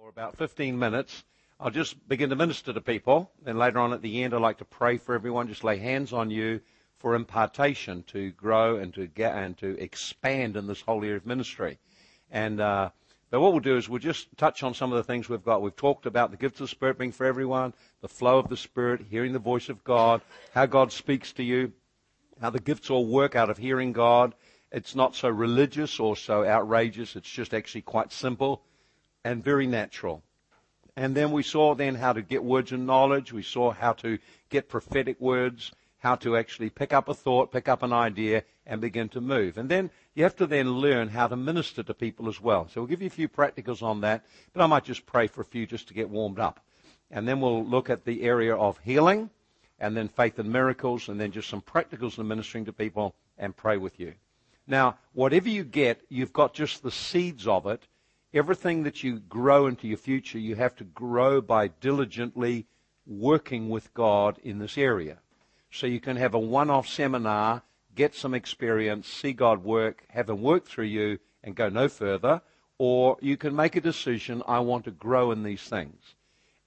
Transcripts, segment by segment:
for about 15 minutes. I'll just begin to minister to people. Then later on at the end, I'd like to pray for everyone, just lay hands on you for impartation to grow and to get and to expand in this whole area of ministry. And uh, but what we'll do is we'll just touch on some of the things we've got. We've talked about the gifts of the Spirit being for everyone, the flow of the Spirit, hearing the voice of God, how God speaks to you, how the gifts all work out of hearing God. It's not so religious or so outrageous. It's just actually quite simple and very natural. And then we saw then how to get words of knowledge. We saw how to get prophetic words, how to actually pick up a thought, pick up an idea, and begin to move. And then you have to then learn how to minister to people as well. So we'll give you a few practicals on that, but I might just pray for a few just to get warmed up. And then we'll look at the area of healing, and then faith and miracles, and then just some practicals in ministering to people and pray with you. Now, whatever you get, you've got just the seeds of it. Everything that you grow into your future, you have to grow by diligently working with God in this area. So you can have a one-off seminar, get some experience, see God work, have Him work through you, and go no further. Or you can make a decision, I want to grow in these things.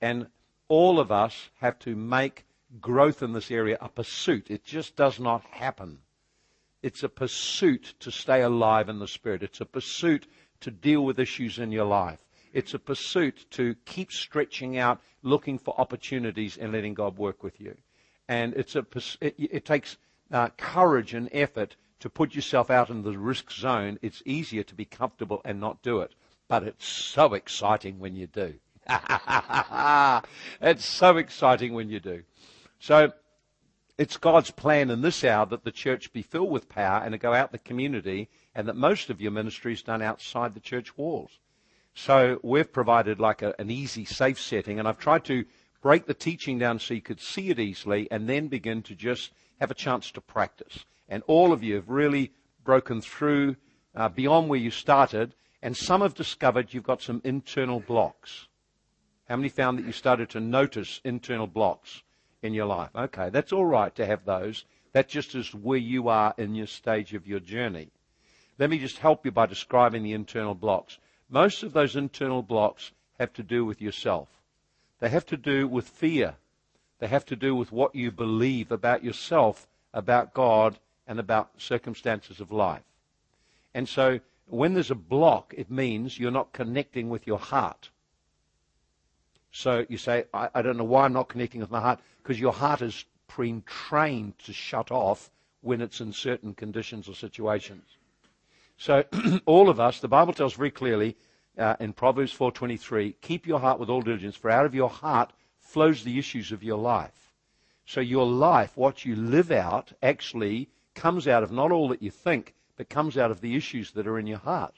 And all of us have to make growth in this area a pursuit. It just does not happen. It's a pursuit to stay alive in the Spirit. It's a pursuit to deal with issues in your life. It's a pursuit to keep stretching out, looking for opportunities and letting God work with you. And it's a, it, it takes uh, courage and effort to put yourself out in the risk zone. It's easier to be comfortable and not do it. But it's so exciting when you do. it's so exciting when you do. So it's God's plan in this hour that the church be filled with power and to go out the community and that most of your ministry is done outside the church walls. So we've provided like a, an easy, safe setting and I've tried to break the teaching down so you could see it easily and then begin to just have a chance to practice. And all of you have really broken through uh, beyond where you started and some have discovered you've got some internal blocks. How many found that you started to notice internal blocks? in your life. Okay, that's all right to have those. That just is where you are in your stage of your journey. Let me just help you by describing the internal blocks. Most of those internal blocks have to do with yourself. They have to do with fear. They have to do with what you believe about yourself, about God, and about circumstances of life. And so when there's a block, it means you're not connecting with your heart. So you say, I, I don't know why I'm not connecting with my heart, because your heart is pre-trained to shut off when it's in certain conditions or situations. So all of us, the Bible tells very clearly uh, in Proverbs 4:23, keep your heart with all diligence, for out of your heart flows the issues of your life. So your life, what you live out, actually comes out of not all that you think, but comes out of the issues that are in your heart.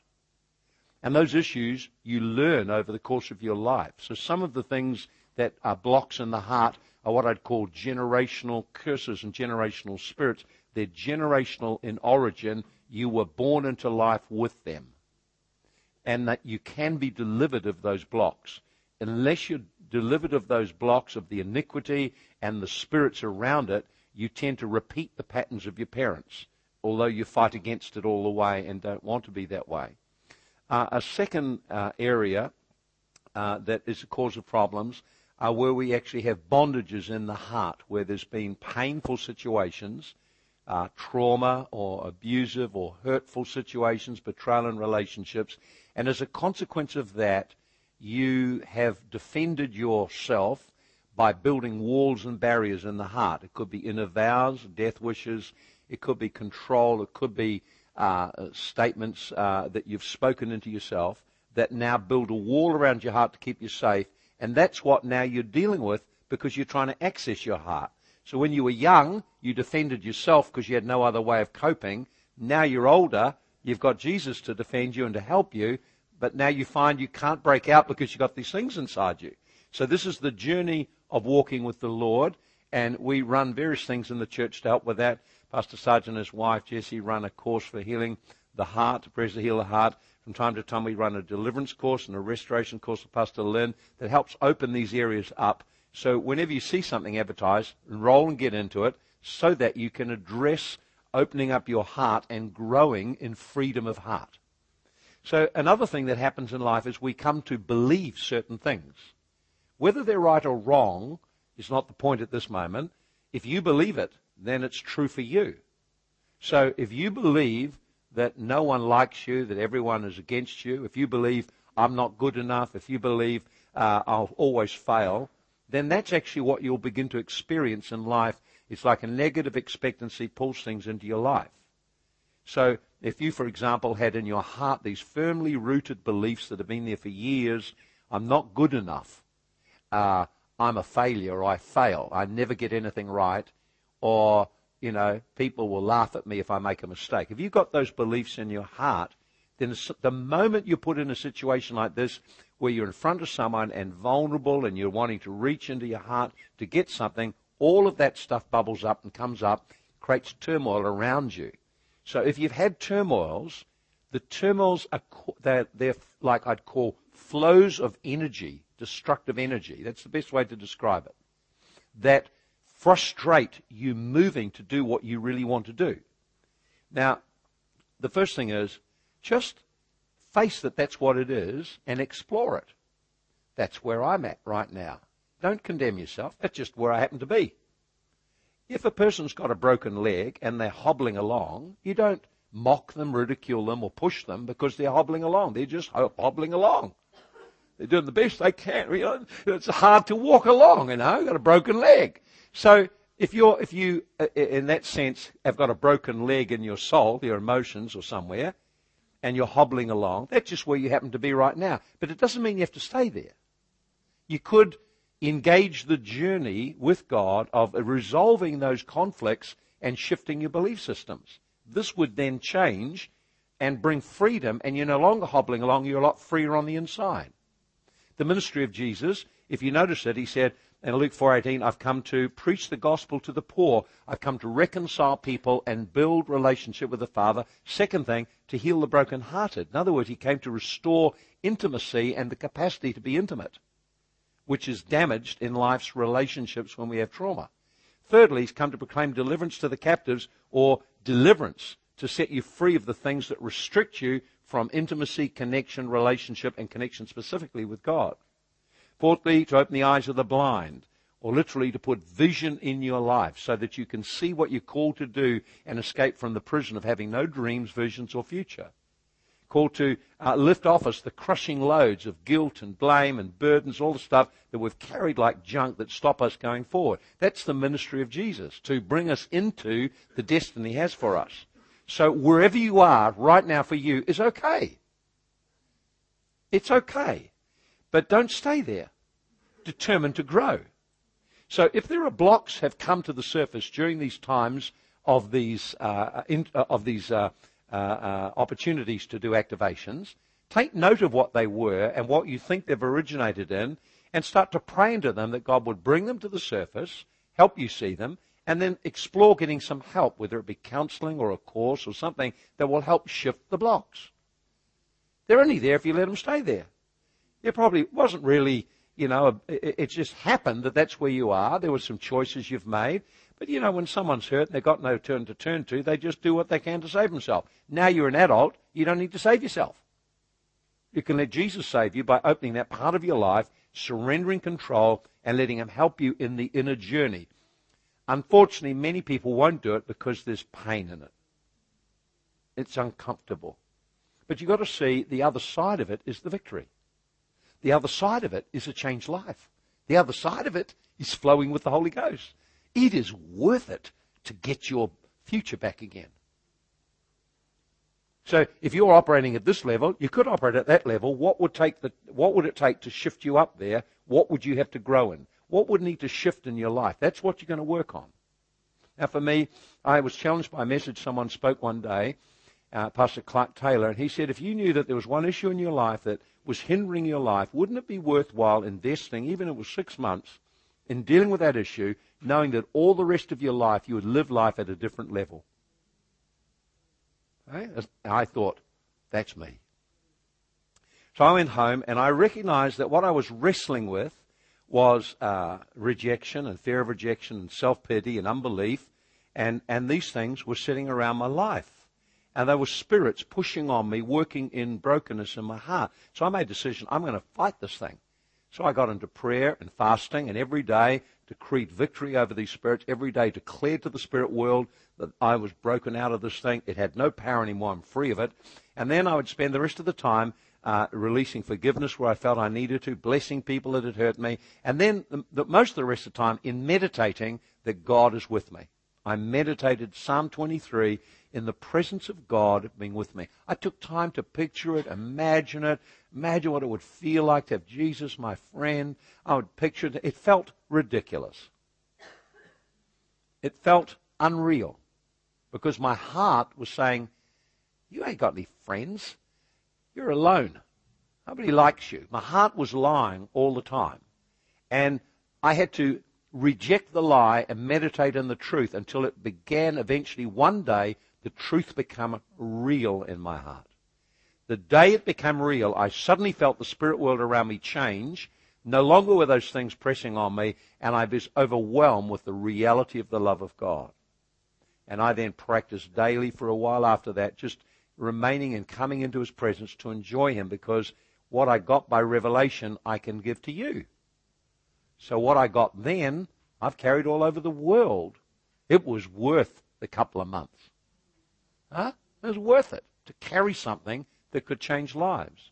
And those issues you learn over the course of your life. So some of the things that are blocks in the heart are what I'd call generational curses and generational spirits. They're generational in origin. You were born into life with them. And that you can be delivered of those blocks. Unless you're delivered of those blocks of the iniquity and the spirits around it, you tend to repeat the patterns of your parents, although you fight against it all the way and don't want to be that way. Uh, a second uh, area uh, that is a cause of problems are where we actually have bondages in the heart, where there's been painful situations, uh, trauma or abusive or hurtful situations, betrayal in relationships, and as a consequence of that, you have defended yourself by building walls and barriers in the heart. It could be inner vows, death wishes, it could be control, it could be uh, statements uh, that you've spoken into yourself that now build a wall around your heart to keep you safe. And that's what now you're dealing with because you're trying to access your heart. So when you were young, you defended yourself because you had no other way of coping. Now you're older, you've got Jesus to defend you and to help you, but now you find you can't break out because you've got these things inside you. So this is the journey of walking with the Lord, and we run various things in the church to help with that. Pastor Sargent and his wife Jessie run a course for healing the heart, to prayers to heal the heart. From time to time, we run a deliverance course and a restoration course with Pastor Lynn that helps open these areas up. So whenever you see something advertised, enroll and get into it so that you can address opening up your heart and growing in freedom of heart. So another thing that happens in life is we come to believe certain things. Whether they're right or wrong is not the point at this moment. If you believe it, then it's true for you. So if you believe that no one likes you, that everyone is against you, if you believe I'm not good enough, if you believe uh, I'll always fail, then that's actually what you'll begin to experience in life. It's like a negative expectancy pulls things into your life. So if you, for example, had in your heart these firmly rooted beliefs that have been there for years, I'm not good enough, uh, I'm a failure, I fail, I never get anything right, or, you know, people will laugh at me if I make a mistake. If you've got those beliefs in your heart, then the moment you put in a situation like this, where you're in front of someone and vulnerable and you're wanting to reach into your heart to get something, all of that stuff bubbles up and comes up, creates turmoil around you. So if you've had turmoils, the turmoils are they're, they're like I'd call flows of energy, destructive energy. That's the best way to describe it. That frustrate you moving to do what you really want to do. Now, the first thing is just face that that's what it is and explore it. That's where I'm at right now. Don't condemn yourself. That's just where I happen to be. If a person's got a broken leg and they're hobbling along, you don't mock them, ridicule them, or push them because they're hobbling along. They're just hobbling along. They're doing the best they can. You know, it's hard to walk along, you know, got a broken leg. So if you're, if you, uh, in that sense, have got a broken leg in your soul, your emotions or somewhere, and you're hobbling along, that's just where you happen to be right now. But it doesn't mean you have to stay there. You could engage the journey with God of resolving those conflicts and shifting your belief systems. This would then change and bring freedom, and you're no longer hobbling along, you're a lot freer on the inside. The ministry of Jesus, if you notice it, he said in Luke 4:18, I've come to preach the gospel to the poor. I've come to reconcile people and build relationship with the Father. Second thing, to heal the brokenhearted. In other words, he came to restore intimacy and the capacity to be intimate which is damaged in life's relationships when we have trauma. Thirdly, he's come to proclaim deliverance to the captives or deliverance to set you free of the things that restrict you from intimacy, connection, relationship, and connection specifically with God. Fourthly, to open the eyes of the blind, or literally to put vision in your life so that you can see what you're called to do and escape from the prison of having no dreams, visions, or future called to uh, lift off us the crushing loads of guilt and blame and burdens, all the stuff that we've carried like junk that stop us going forward. That's the ministry of Jesus, to bring us into the destiny he has for us. So wherever you are right now for you is okay. It's okay. But don't stay there. Determined to grow. So if there are blocks have come to the surface during these times of these, uh, in, uh, of these uh, uh, uh, opportunities to do activations. Take note of what they were and what you think they've originated in, and start to pray into them that God would bring them to the surface, help you see them, and then explore getting some help, whether it be counseling or a course or something that will help shift the blocks. They're only there if you let them stay there. It probably wasn't really, you know, it, it just happened that that's where you are. There were some choices you've made. But you know, when someone's hurt and they've got no turn to turn to, they just do what they can to save themselves. Now you're an adult, you don't need to save yourself. You can let Jesus save you by opening that part of your life, surrendering control, and letting Him help you in the inner journey. Unfortunately, many people won't do it because there's pain in it. It's uncomfortable. But you've got to see the other side of it is the victory. The other side of it is a changed life. The other side of it is flowing with the Holy Ghost. It is worth it to get your future back again. So if you're operating at this level, you could operate at that level. What would take the, what would it take to shift you up there? What would you have to grow in? What would need to shift in your life? That's what you're going to work on. Now for me, I was challenged by a message someone spoke one day, uh, Pastor Clark Taylor, and he said, if you knew that there was one issue in your life that was hindering your life, wouldn't it be worthwhile investing, even if it was six months, in dealing with that issue knowing that all the rest of your life you would live life at a different level. I thought, that's me. So I went home and I recognized that what I was wrestling with was uh, rejection and fear of rejection and self pity and unbelief, and, and these things were sitting around my life. And there were spirits pushing on me, working in brokenness in my heart. So I made a decision, I'm going to fight this thing. So I got into prayer and fasting, and every day decreed victory over these spirits. Every day declared to the spirit world that I was broken out of this thing. It had no power anymore. I'm free of it. And then I would spend the rest of the time uh, releasing forgiveness where I felt I needed to, blessing people that had hurt me, and then the, the, most of the rest of the time in meditating that God is with me. I meditated Psalm 23 in the presence of God being with me. I took time to picture it, imagine it, imagine what it would feel like to have Jesus, my friend. I would picture it. It felt ridiculous. It felt unreal because my heart was saying, You ain't got any friends. You're alone. Nobody likes you. My heart was lying all the time. And I had to reject the lie and meditate on the truth until it began eventually one day the truth become real in my heart. The day it became real, I suddenly felt the spirit world around me change. No longer were those things pressing on me, and I was overwhelmed with the reality of the love of God. And I then practiced daily for a while after that, just remaining and coming into His presence to enjoy Him because what I got by revelation, I can give to you. So what I got then, I've carried all over the world. It was worth the couple of months. Huh? It was worth it to carry something that could change lives.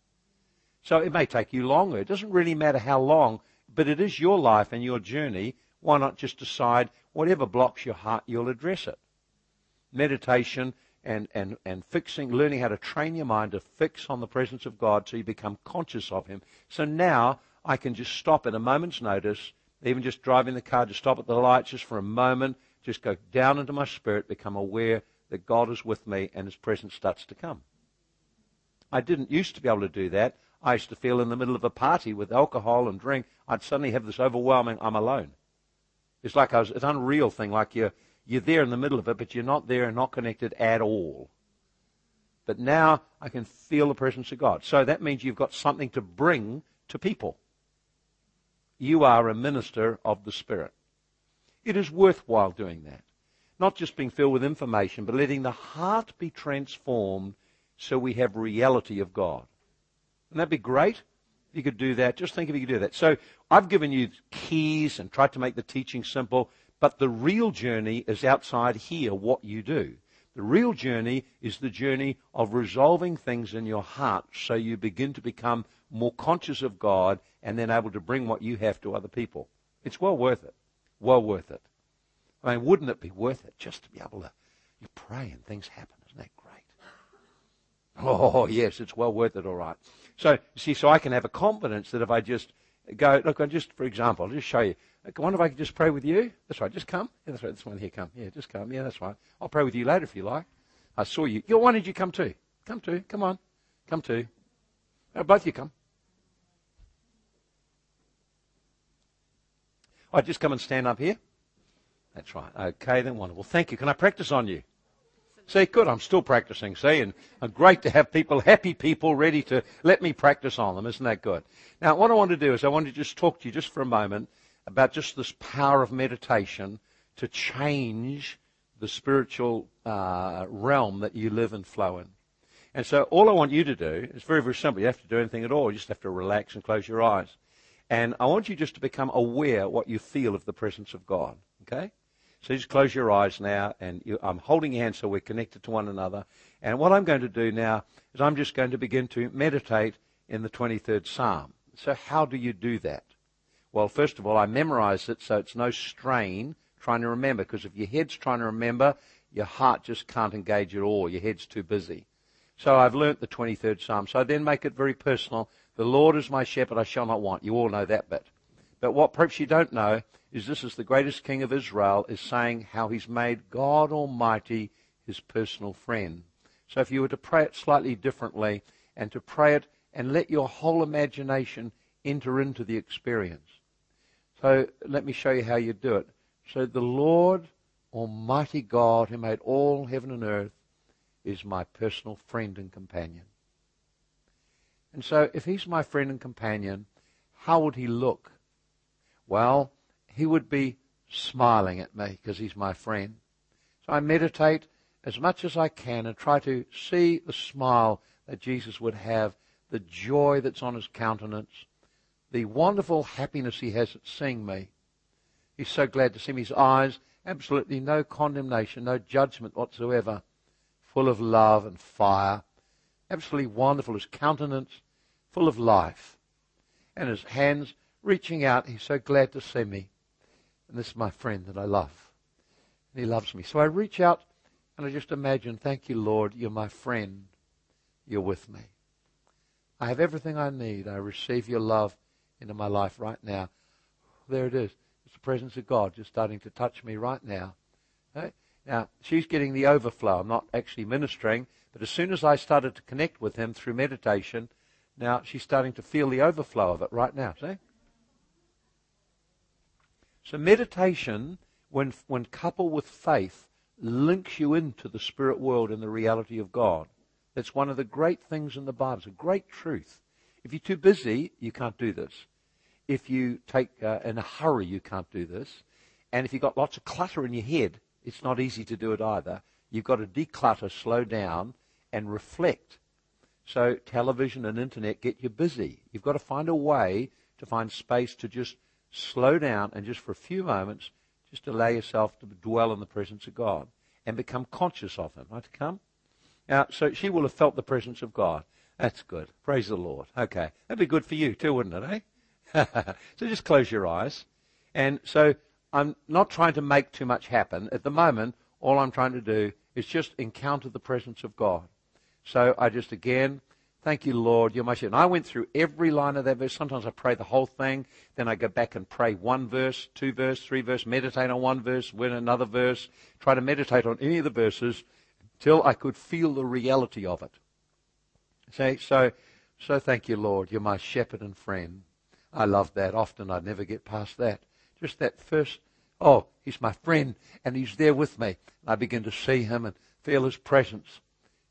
So it may take you longer. It doesn't really matter how long, but it is your life and your journey. Why not just decide whatever blocks your heart, you'll address it? Meditation and, and, and fixing, learning how to train your mind to fix on the presence of God so you become conscious of Him. So now I can just stop at a moment's notice, even just driving the car, just stop at the lights just for a moment, just go down into my spirit, become aware that God is with me and his presence starts to come. I didn't used to be able to do that. I used to feel in the middle of a party with alcohol and drink, I'd suddenly have this overwhelming, I'm alone. It's like I was, it's an unreal thing, like you're, you're there in the middle of it, but you're not there and not connected at all. But now I can feel the presence of God. So that means you've got something to bring to people. You are a minister of the Spirit. It is worthwhile doing that. Not just being filled with information, but letting the heart be transformed so we have reality of God. Wouldn't that be great? If you could do that, just think if you could do that. So I've given you keys and tried to make the teaching simple, but the real journey is outside here, what you do. The real journey is the journey of resolving things in your heart so you begin to become more conscious of God and then able to bring what you have to other people. It's well worth it. Well worth it. I mean, wouldn't it be worth it just to be able to you pray and things happen? Isn't that great? Oh, yes, it's well worth it, all right. So, see, so I can have a confidence that if I just go, look, I just, for example, I'll just show you. I wonder if I could just pray with you. That's right, just come. Yeah, that's right, this one here, come. Yeah, just come. Yeah, that's right. I'll pray with you later if you like. I saw you. Yeah, why did you come too? Come too. Come on. Come too. Oh, both you come. I right, just come and stand up here. That's right. Okay, then wonderful. Thank you. Can I practice on you? See, good. I'm still practicing. See, and, and great to have people, happy people, ready to let me practice on them. Isn't that good? Now, what I want to do is I want to just talk to you just for a moment about just this power of meditation to change the spiritual uh, realm that you live and flow in. And so, all I want you to do is very, very simple. You don't have to do anything at all. You just have to relax and close your eyes. And I want you just to become aware what you feel of the presence of God. Okay? So just close your eyes now, and you, I'm holding hands so we're connected to one another. And what I'm going to do now is I'm just going to begin to meditate in the 23rd Psalm. So how do you do that? Well, first of all, I memorize it so it's no strain trying to remember, because if your head's trying to remember, your heart just can't engage at all. Your head's too busy. So I've learnt the 23rd Psalm. So I then make it very personal. The Lord is my shepherd, I shall not want. You all know that bit. But what perhaps you don't know is this is the greatest king of Israel is saying how he's made God Almighty his personal friend. So if you were to pray it slightly differently and to pray it and let your whole imagination enter into the experience. So let me show you how you do it. So the Lord Almighty God who made all heaven and earth is my personal friend and companion. And so if he's my friend and companion, how would he look? Well, he would be smiling at me because he's my friend. So I meditate as much as I can and try to see the smile that Jesus would have, the joy that's on his countenance, the wonderful happiness he has at seeing me. He's so glad to see me. His eyes, absolutely no condemnation, no judgment whatsoever, full of love and fire. Absolutely wonderful. His countenance, full of life. And his hands reaching out. He's so glad to see me. And this is my friend that I love. And he loves me. So I reach out and I just imagine, thank you, Lord, you're my friend. You're with me. I have everything I need. I receive your love into my life right now. There it is. It's the presence of God just starting to touch me right now. Right? Now, she's getting the overflow. I'm not actually ministering, but as soon as I started to connect with him through meditation, now she's starting to feel the overflow of it right now. See? So meditation, when, when coupled with faith, links you into the spirit world and the reality of God. That's one of the great things in the Bible. It's a great truth. If you're too busy, you can't do this. If you take uh, in a hurry, you can't do this. And if you've got lots of clutter in your head, it's not easy to do it either. You've got to declutter, slow down, and reflect. So television and internet get you busy. You've got to find a way to find space to just slow down and just for a few moments, just allow yourself to dwell in the presence of God and become conscious of Him. Right come? Now, so she will have felt the presence of God. That's good. Praise the Lord. Okay. That'd be good for you too, wouldn't it, eh? so just close your eyes. And so I'm not trying to make too much happen. At the moment, all I'm trying to do is just encounter the presence of God. So I just again, thank you, Lord, you're my shepherd. And I went through every line of that verse. Sometimes I pray the whole thing. Then I go back and pray one verse, two verse, three verse, meditate on one verse, win another verse, try to meditate on any of the verses till I could feel the reality of it. See, so, so thank you, Lord. You're my shepherd and friend. I love that. Often I never get past that. Just that first, oh, he's my friend and he's there with me. I begin to see him and feel his presence.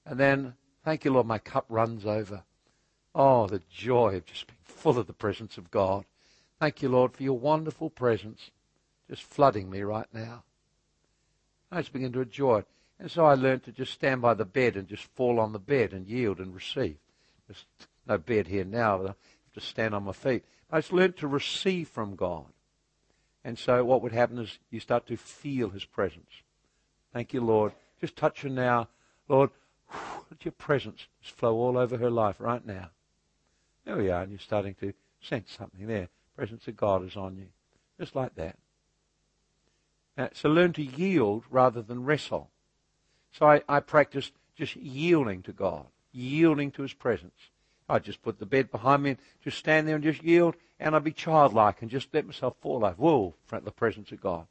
And then, thank you, Lord, my cup runs over. Oh, the joy of just being full of the presence of God. Thank you, Lord, for your wonderful presence just flooding me right now. I just begin to enjoy it. And so I learned to just stand by the bed and just fall on the bed and yield and receive. There's no bed here now, I have to stand on my feet. I just learned to receive from God. And so what would happen is you start to feel His presence. Thank you, Lord. Just touch now. Lord, let your presence just flow all over her life right now. There we are, and you're starting to sense something there. Presence of God is on you. Just like that. Now, so learn to yield rather than wrestle. So I, I practiced just yielding to God, yielding to His presence. I'd just put the bed behind me and just stand there and just yield, and I'd be childlike and just let myself fall over, whoa, front the presence of God.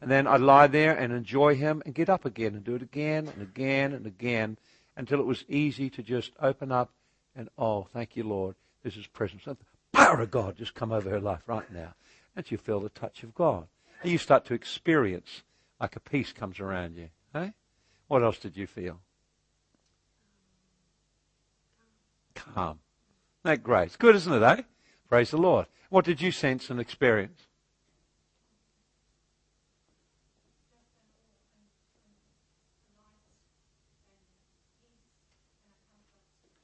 And then I'd lie there and enjoy Him and get up again and do it again and again and again until it was easy to just open up and, oh, thank you, Lord, this is presence. The power of God just come over her life right now. And you feel the touch of God. And you start to experience like a peace comes around you. Eh? What else did you feel? Calm. That great. It's good, isn't it, eh? Praise the Lord. What did you sense and experience?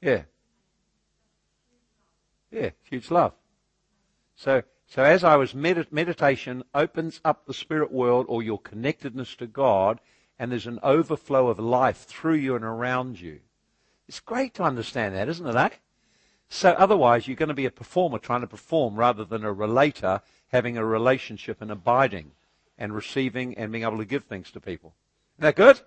Yeah. Yeah, huge love. So, so as I was med- meditation opens up the spirit world or your connectedness to God, and there's an overflow of life through you and around you. It's great to understand that, isn't it, eh? So otherwise, you're going to be a performer trying to perform rather than a relator having a relationship and abiding and receiving and being able to give things to people. Isn't that good?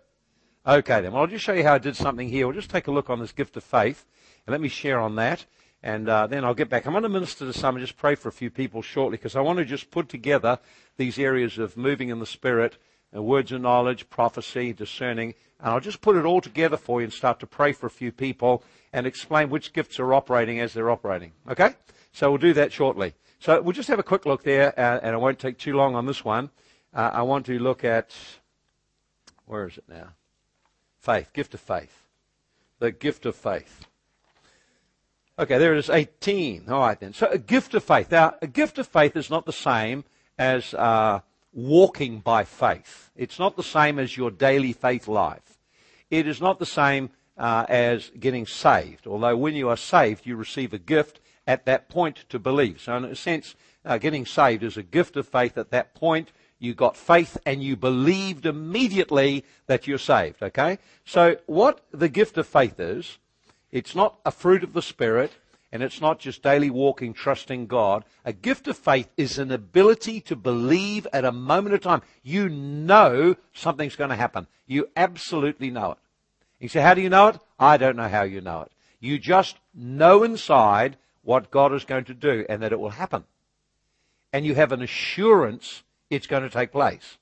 Okay, then. Well, I'll just show you how I did something here. We'll just take a look on this gift of faith and let me share on that. And uh, then I'll get back. I'm going to minister to some and just pray for a few people shortly because I want to just put together these areas of moving in the Spirit uh, words of knowledge, prophecy, discerning. And I'll just put it all together for you and start to pray for a few people and explain which gifts are operating as they're operating. Okay? So we'll do that shortly. So we'll just have a quick look there, uh, and it won't take too long on this one. Uh, I want to look at, where is it now? Faith, gift of faith. The gift of faith. Okay, there it is, 18. All right then. So a gift of faith. Now, a gift of faith is not the same as uh, walking by faith. It's not the same as your daily faith life. it is not the same uh, as getting saved. Although when you are saved, you receive a gift at that point to believe. So in a sense, uh, getting saved is a gift of faith at that point. You got faith and you believed immediately that you're saved. Okay? So what the gift of faith is, it's not a fruit of the Spirit and it's not just daily walking, trusting God. A gift of faith is an ability to believe at a moment of time. You know something's going to happen. You absolutely know it. You say, how do you know it? I don't know how you know it. You just know inside what God is going to do and that it will happen. And you have an assurance it's going to take place.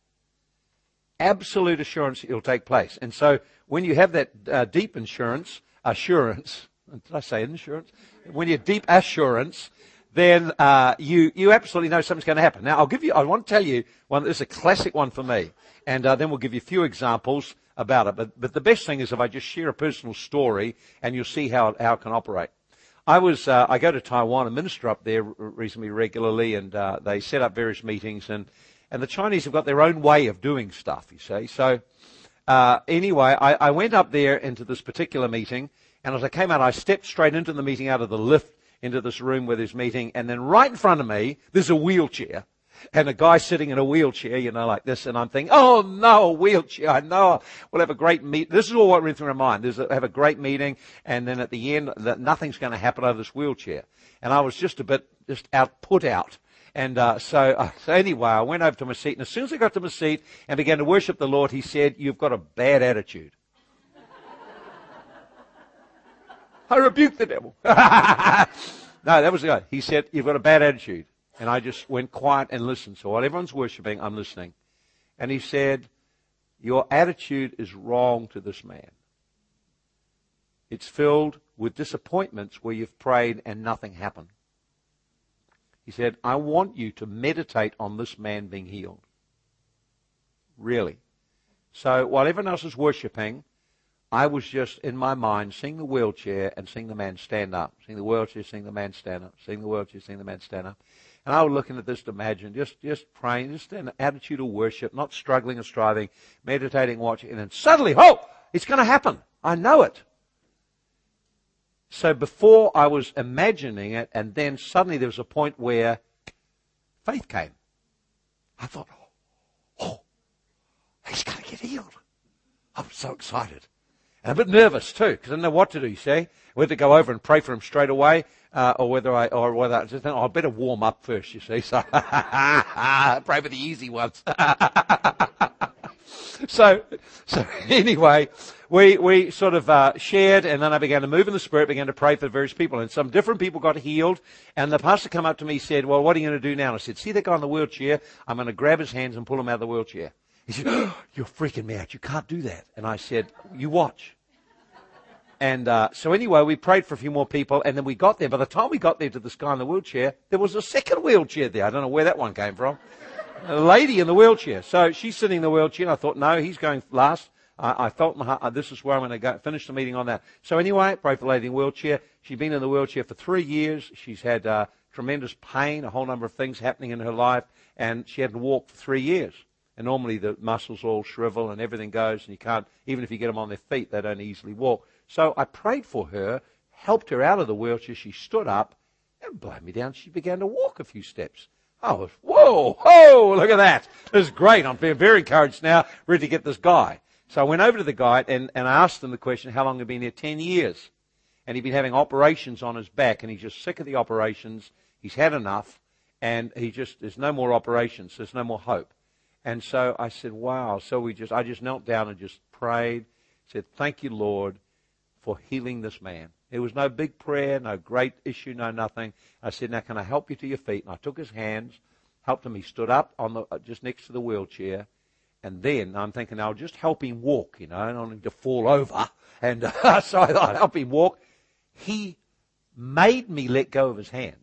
Absolute assurance it'll take place. And so when you have that uh, deep insurance, assurance, did I say insurance? when you have deep assurance, then uh, you you absolutely know something's going to happen. Now, I'll give you. I want to tell you one. This is a classic one for me, and uh, then we'll give you a few examples about it. But but the best thing is if I just share a personal story, and you'll see how how it can operate. I was uh, I go to Taiwan and minister up there reasonably regularly, and uh, they set up various meetings, and and the Chinese have got their own way of doing stuff. You see, so. Uh, anyway, I, I went up there into this particular meeting, and as I came out, I stepped straight into the meeting out of the lift into this room where there's meeting. And then right in front of me, there's a wheelchair. And a guy sitting in a wheelchair, you know, like this. And I'm thinking, oh no, a wheelchair. I know we'll have a great meet. This is all what went through my mind. There's a, have a great meeting. And then at the end, that nothing's going to happen over this wheelchair. And I was just a bit, just out, put out. And uh, so, uh, so anyway, I went over to my seat, and as soon as I got to my seat and began to worship the Lord, he said, "You've got a bad attitude." I rebuked the devil. no, that was the guy. He said, You've got a bad attitude. And I just went quiet and listened. So while everyone's worshiping, I'm listening. And he said, Your attitude is wrong to this man. It's filled with disappointments where you've prayed and nothing happened. He said, I want you to meditate on this man being healed. Really. So while everyone else is worshiping, I was just in my mind seeing the wheelchair and seeing the man stand up, seeing the wheelchair, seeing the man stand up, seeing the wheelchair, seeing the man stand up. And I was looking at this to imagine, just, just praying, just an attitude of worship, not struggling and striving, meditating, watching, and then suddenly, oh, it's going to happen. I know it. So before I was imagining it, and then suddenly there was a point where faith came. I thought, oh, oh he's going to get healed. I was so excited. And a bit nervous too, because I didn't know what to do, you see. Whether to go over and pray for him straight away, uh, or whether I, or whether I just think, oh, I better warm up first, you see. So, pray for the easy ones. so, so anyway, we, we sort of, uh, shared and then I began to move in the spirit, began to pray for various people and some different people got healed and the pastor came up to me said, well, what are you going to do now? And I said, see that guy in the wheelchair? I'm going to grab his hands and pull him out of the wheelchair. He said, oh, You're freaking me out. You can't do that. And I said, You watch. And uh, so anyway, we prayed for a few more people, and then we got there. By the time we got there to this guy in the wheelchair, there was a second wheelchair there. I don't know where that one came from. A lady in the wheelchair. So she's sitting in the wheelchair, and I thought, no, he's going last. I, I felt my heart, this is where I'm going to go, finish the meeting on that. So anyway, pray for the lady in the wheelchair. She's been in the wheelchair for three years. She's had uh, tremendous pain, a whole number of things happening in her life, and she hadn't walked for three years. And normally the muscles all shrivel and everything goes, and you can't, even if you get them on their feet, they don't easily walk. So I prayed for her, helped her out of the wheelchair. She stood up, and blow me down, she began to walk a few steps. I was, whoa, whoa, look at that. This is great. I'm feeling very encouraged now, ready to get this guy. So I went over to the guy and, and I asked him the question, how long had he been here? Ten years. And he'd been having operations on his back, and he's just sick of the operations. He's had enough, and he just, there's no more operations. There's no more hope. And so I said, wow. So we just, I just knelt down and just prayed, said, thank you, Lord, for healing this man. It was no big prayer, no great issue, no nothing. I said, now can I help you to your feet? And I took his hands, helped him. He stood up on the, uh, just next to the wheelchair. And then I'm thinking, I'll just help him walk, you know, I don't need to fall over. And uh, so I thought, help him walk. He made me let go of his hands.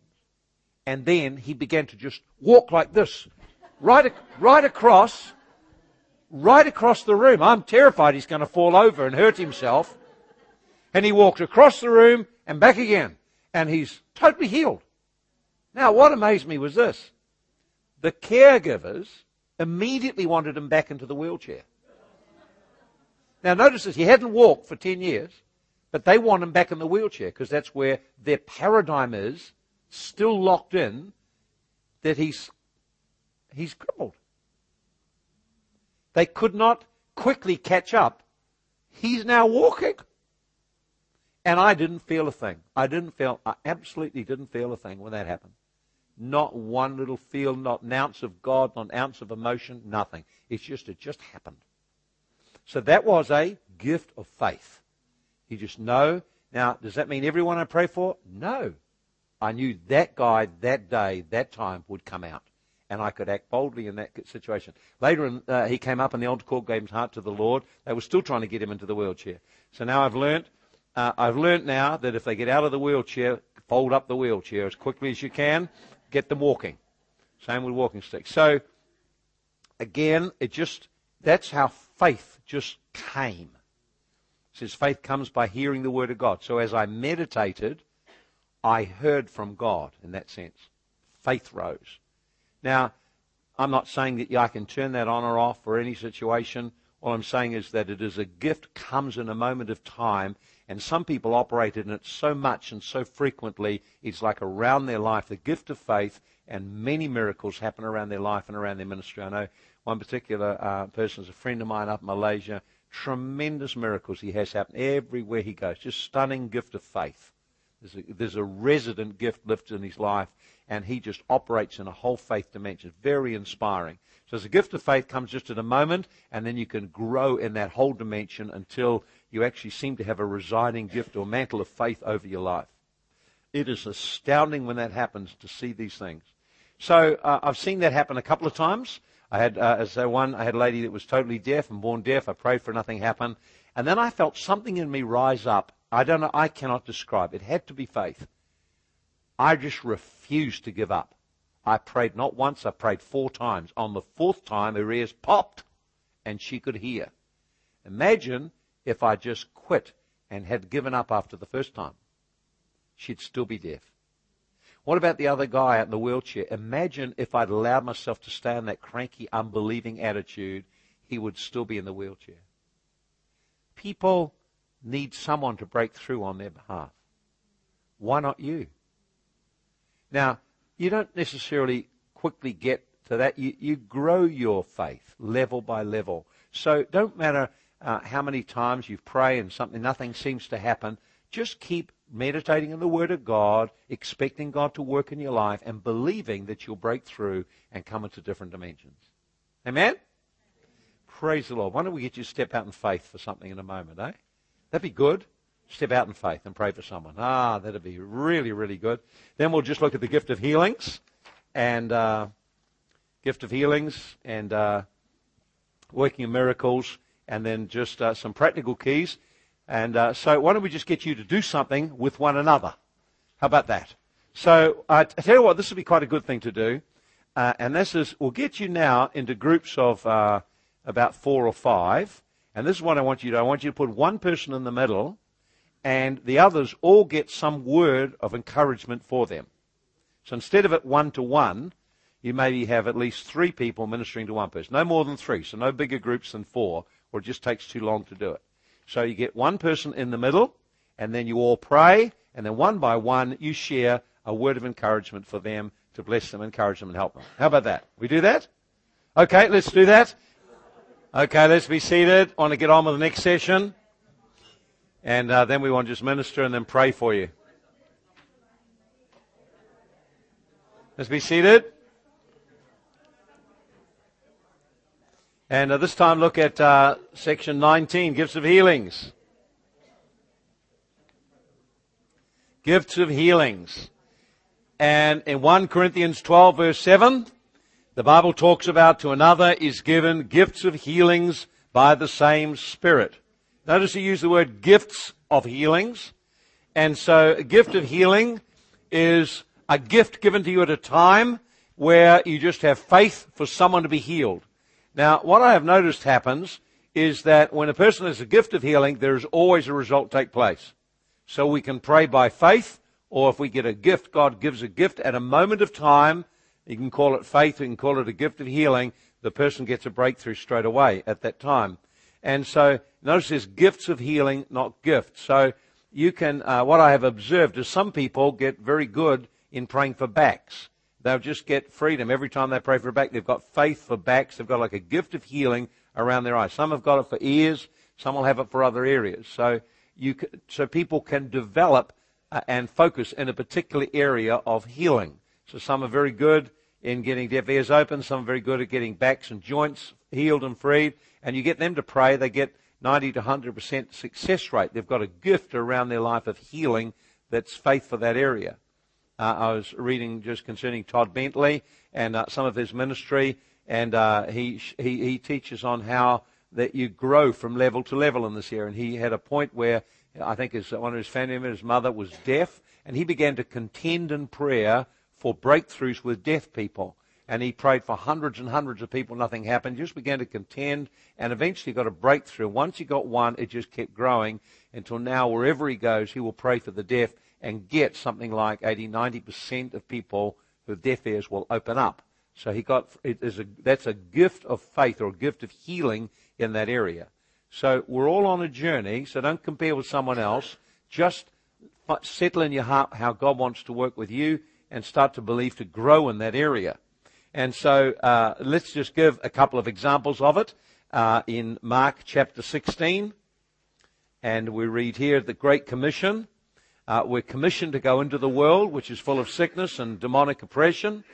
And then he began to just walk like this right, right across, right across the room. I'm terrified he's going to fall over and hurt himself. And he walked across the room and back again. And he's totally healed. Now, what amazed me was this. The caregivers immediately wanted him back into the wheelchair. Now notice this, he hadn't walked for 10 years, but they want him back in the wheelchair because that's where their paradigm is, still locked in, that he's, he's crippled. They could not quickly catch up. He's now walking. And I didn't feel a thing. I didn't feel, I absolutely didn't feel a thing when that happened. Not one little feel, not an ounce of God, not an ounce of emotion, nothing. It's just, it just happened. So that was a gift of faith. You just know. Now, does that mean everyone I pray for? No. I knew that guy, that day, that time would come out. And I could act boldly in that situation. Later, in, uh, he came up and the altar call gave his heart to the Lord. They were still trying to get him into the wheelchair. So now I've learnt, uh, I've learnt now that if they get out of the wheelchair, fold up the wheelchair as quickly as you can, get them walking. Same with walking sticks. So, again, it just, that's how faith just came. It says faith comes by hearing the word of God. So as I meditated, I heard from God in that sense. Faith rose. Now, I'm not saying that I can turn that on or off for any situation. All I'm saying is that it is a gift, comes in a moment of time, and some people operate in it so much and so frequently, it's like around their life, the gift of faith, and many miracles happen around their life and around their ministry. I know one particular uh, person is a friend of mine up in Malaysia. Tremendous miracles he has happen everywhere he goes. Just stunning gift of faith. There's a, there's a resident gift lifted in his life, and he just operates in a whole faith dimension. Very inspiring. So the gift of faith comes just at a moment, and then you can grow in that whole dimension until you actually seem to have a residing gift or mantle of faith over your life. It is astounding when that happens to see these things. So uh, I've seen that happen a couple of times. I had, uh, as I one, I had a lady that was totally deaf and born deaf. I prayed for nothing happened, and then I felt something in me rise up. I don't know. I cannot describe. It had to be faith. I just refused to give up. I prayed not once. I prayed four times. On the fourth time, her ears popped, and she could hear. Imagine if I just quit and had given up after the first time. She'd still be deaf. What about the other guy out in the wheelchair? Imagine if I'd allowed myself to stay in that cranky, unbelieving attitude, he would still be in the wheelchair. People need someone to break through on their behalf. Why not you? Now, you don't necessarily quickly get to that. You, you grow your faith level by level. So don't matter uh, how many times you pray and something, nothing seems to happen. Just keep meditating on the Word of God, expecting God to work in your life, and believing that you'll break through and come into different dimensions. Amen? Praise the Lord. Why don't we get you to step out in faith for something in a moment, eh? That'd be good. Step out in faith and pray for someone. Ah, that'd be really, really good. Then we'll just look at the gift of healings and uh, gift of healings and uh, working of miracles, and then just uh, some practical keys. And uh, so why don't we just get you to do something with one another? How about that? So uh, I tell you what, this would be quite a good thing to do. Uh, and this is, we'll get you now into groups of uh, about four or five. And this is what I want you to do. I want you to put one person in the middle and the others all get some word of encouragement for them. So instead of it one to one, you maybe have at least three people ministering to one person. No more than three, so no bigger groups than four, or it just takes too long to do it. So you get one person in the middle, and then you all pray, and then one by one you share a word of encouragement for them to bless them, encourage them, and help them. How about that? We do that? Okay, let's do that. Okay, let's be seated. I want to get on with the next session. And uh, then we want to just minister and then pray for you. Let's be seated. And uh, this time look at uh, section 19, gifts of healings. Gifts of healings. And in 1 Corinthians 12 verse 7, the Bible talks about to another is given gifts of healings by the same Spirit. Notice he used the word gifts of healings. And so a gift of healing is a gift given to you at a time where you just have faith for someone to be healed. Now, what I have noticed happens is that when a person has a gift of healing, there is always a result take place. So we can pray by faith, or if we get a gift, God gives a gift at a moment of time. You can call it faith, you can call it a gift of healing. The person gets a breakthrough straight away at that time. And so notice there's gifts of healing, not gifts. So you can, uh, what I have observed is some people get very good in praying for backs. They'll just get freedom. Every time they pray for a back, they've got faith for backs. They've got like a gift of healing around their eyes. Some have got it for ears. Some will have it for other areas. So you, so people can develop uh, and focus in a particular area of healing. So some are very good in getting deaf ears open. Some are very good at getting backs and joints healed and freed. And you get them to pray, they get 90 to 100% success rate. They've got a gift around their life of healing that's faith for that area. Uh, I was reading just concerning Todd Bentley and uh, some of his ministry, and uh, he, he, he teaches on how that you grow from level to level in this area. And he had a point where I think his, one of his family members, his mother, was deaf, and he began to contend in prayer for breakthroughs with deaf people. And he prayed for hundreds and hundreds of people, nothing happened. Just began to contend, and eventually got a breakthrough. Once he got one, it just kept growing until now, wherever he goes, he will pray for the deaf and get something like 80, 90% of people with deaf ears will open up. So he got, it is a, that's a gift of faith or a gift of healing in that area. So we're all on a journey, so don't compare with someone else. Just settle in your heart how God wants to work with you and start to believe to grow in that area. And so uh, let's just give a couple of examples of it uh, in Mark chapter 16. And we read here the Great Commission. Uh, we're commissioned to go into the world, which is full of sickness and demonic oppression.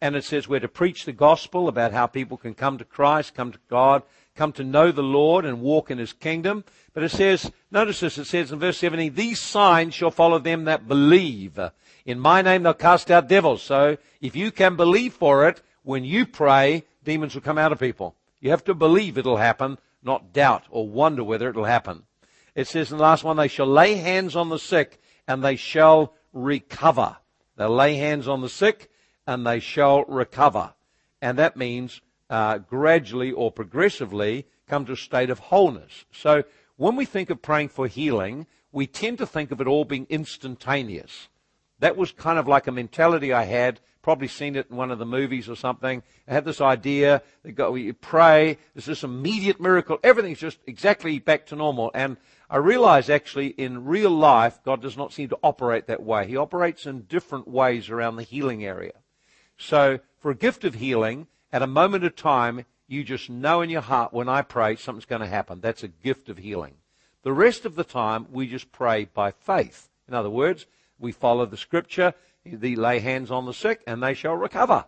And it says we're to preach the gospel about how people can come to Christ, come to God, come to know the Lord and walk in his kingdom. But it says, notice this, it says in verse 17, these signs shall follow them that believe. In my name they'll cast out devils. So if you can believe for it, when you pray, demons will come out of people. You have to believe it'll happen, not doubt or wonder whether it'll happen. It says in the last one, they shall lay hands on the sick and they shall recover. They'll lay hands on the sick and they shall recover. And that means uh, gradually or progressively come to a state of wholeness. So when we think of praying for healing, we tend to think of it all being instantaneous. That was kind of like a mentality I had, probably seen it in one of the movies or something. I had this idea that we pray, there's this immediate miracle, everything's just exactly back to normal. And I realize actually in real life, God does not seem to operate that way. He operates in different ways around the healing area. So for a gift of healing, at a moment of time, you just know in your heart when I pray, something's going to happen. That's a gift of healing. The rest of the time, we just pray by faith. In other words, we follow the scripture, they lay hands on the sick, and they shall recover.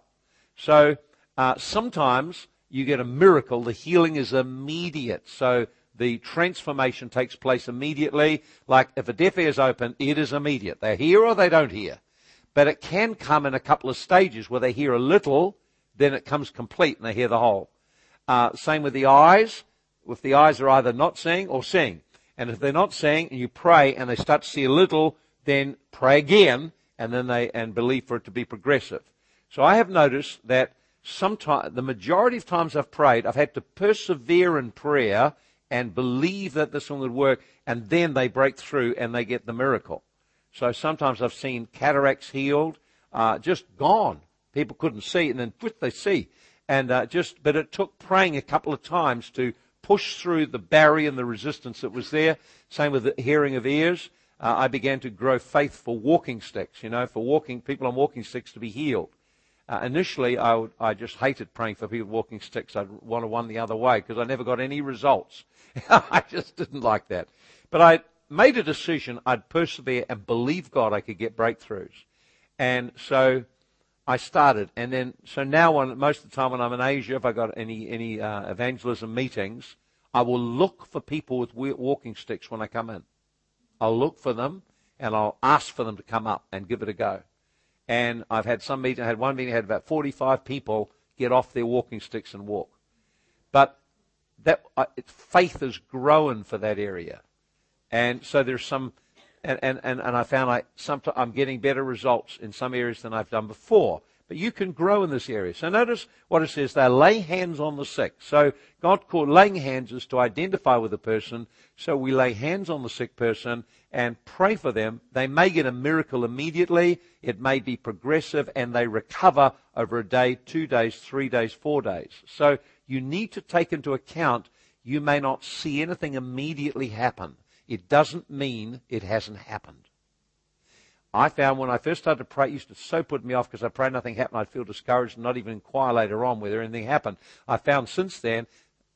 So uh, sometimes you get a miracle. The healing is immediate. So the transformation takes place immediately. Like if a deaf ear is open, it is immediate. They hear or they don't hear. But it can come in a couple of stages where they hear a little then it comes complete and they hear the whole. Uh, same with the eyes. If the eyes are either not seeing or seeing. And if they're not seeing and you pray and they start to see a little, then pray again and then they, and believe for it to be progressive. So I have noticed that sometimes, the majority of times I've prayed, I've had to persevere in prayer and believe that this one would work and then they break through and they get the miracle. So sometimes I've seen cataracts healed, uh, just gone People couldn't see, and then put they see. And uh, just, but it took praying a couple of times to push through the barrier and the resistance that was there. Same with the hearing of ears. Uh, I began to grow faith for walking sticks, you know, for walking people on walking sticks to be healed. Uh, initially, I, would, I just hated praying for people walking sticks. I'd want to one the other way because I never got any results. I just didn't like that. But I made a decision I'd persevere and believe God I could get breakthroughs. And so I started, and then so now when, most of the time when I'm in Asia, if I got any any uh, evangelism meetings, I will look for people with walking sticks when I come in. I'll look for them, and I'll ask for them to come up and give it a go. And I've had some meeting. I had one meeting. I had about 45 people get off their walking sticks and walk. But that uh, faith has grown for that area, and so there's some and, and, and, and I found I, I'm getting better results in some areas than I've done before. You can grow in this area. So notice what it says. They lay hands on the sick. So God called laying hands is to identify with a person. So we lay hands on the sick person and pray for them. They may get a miracle immediately. It may be progressive and they recover over a day, two days, three days, four days. So you need to take into account you may not see anything immediately happen. It doesn't mean it hasn't happened. I found when I first started to pray, it used to so put me off because I prayed nothing happened. I'd feel discouraged and not even inquire later on whether anything happened. I found since then,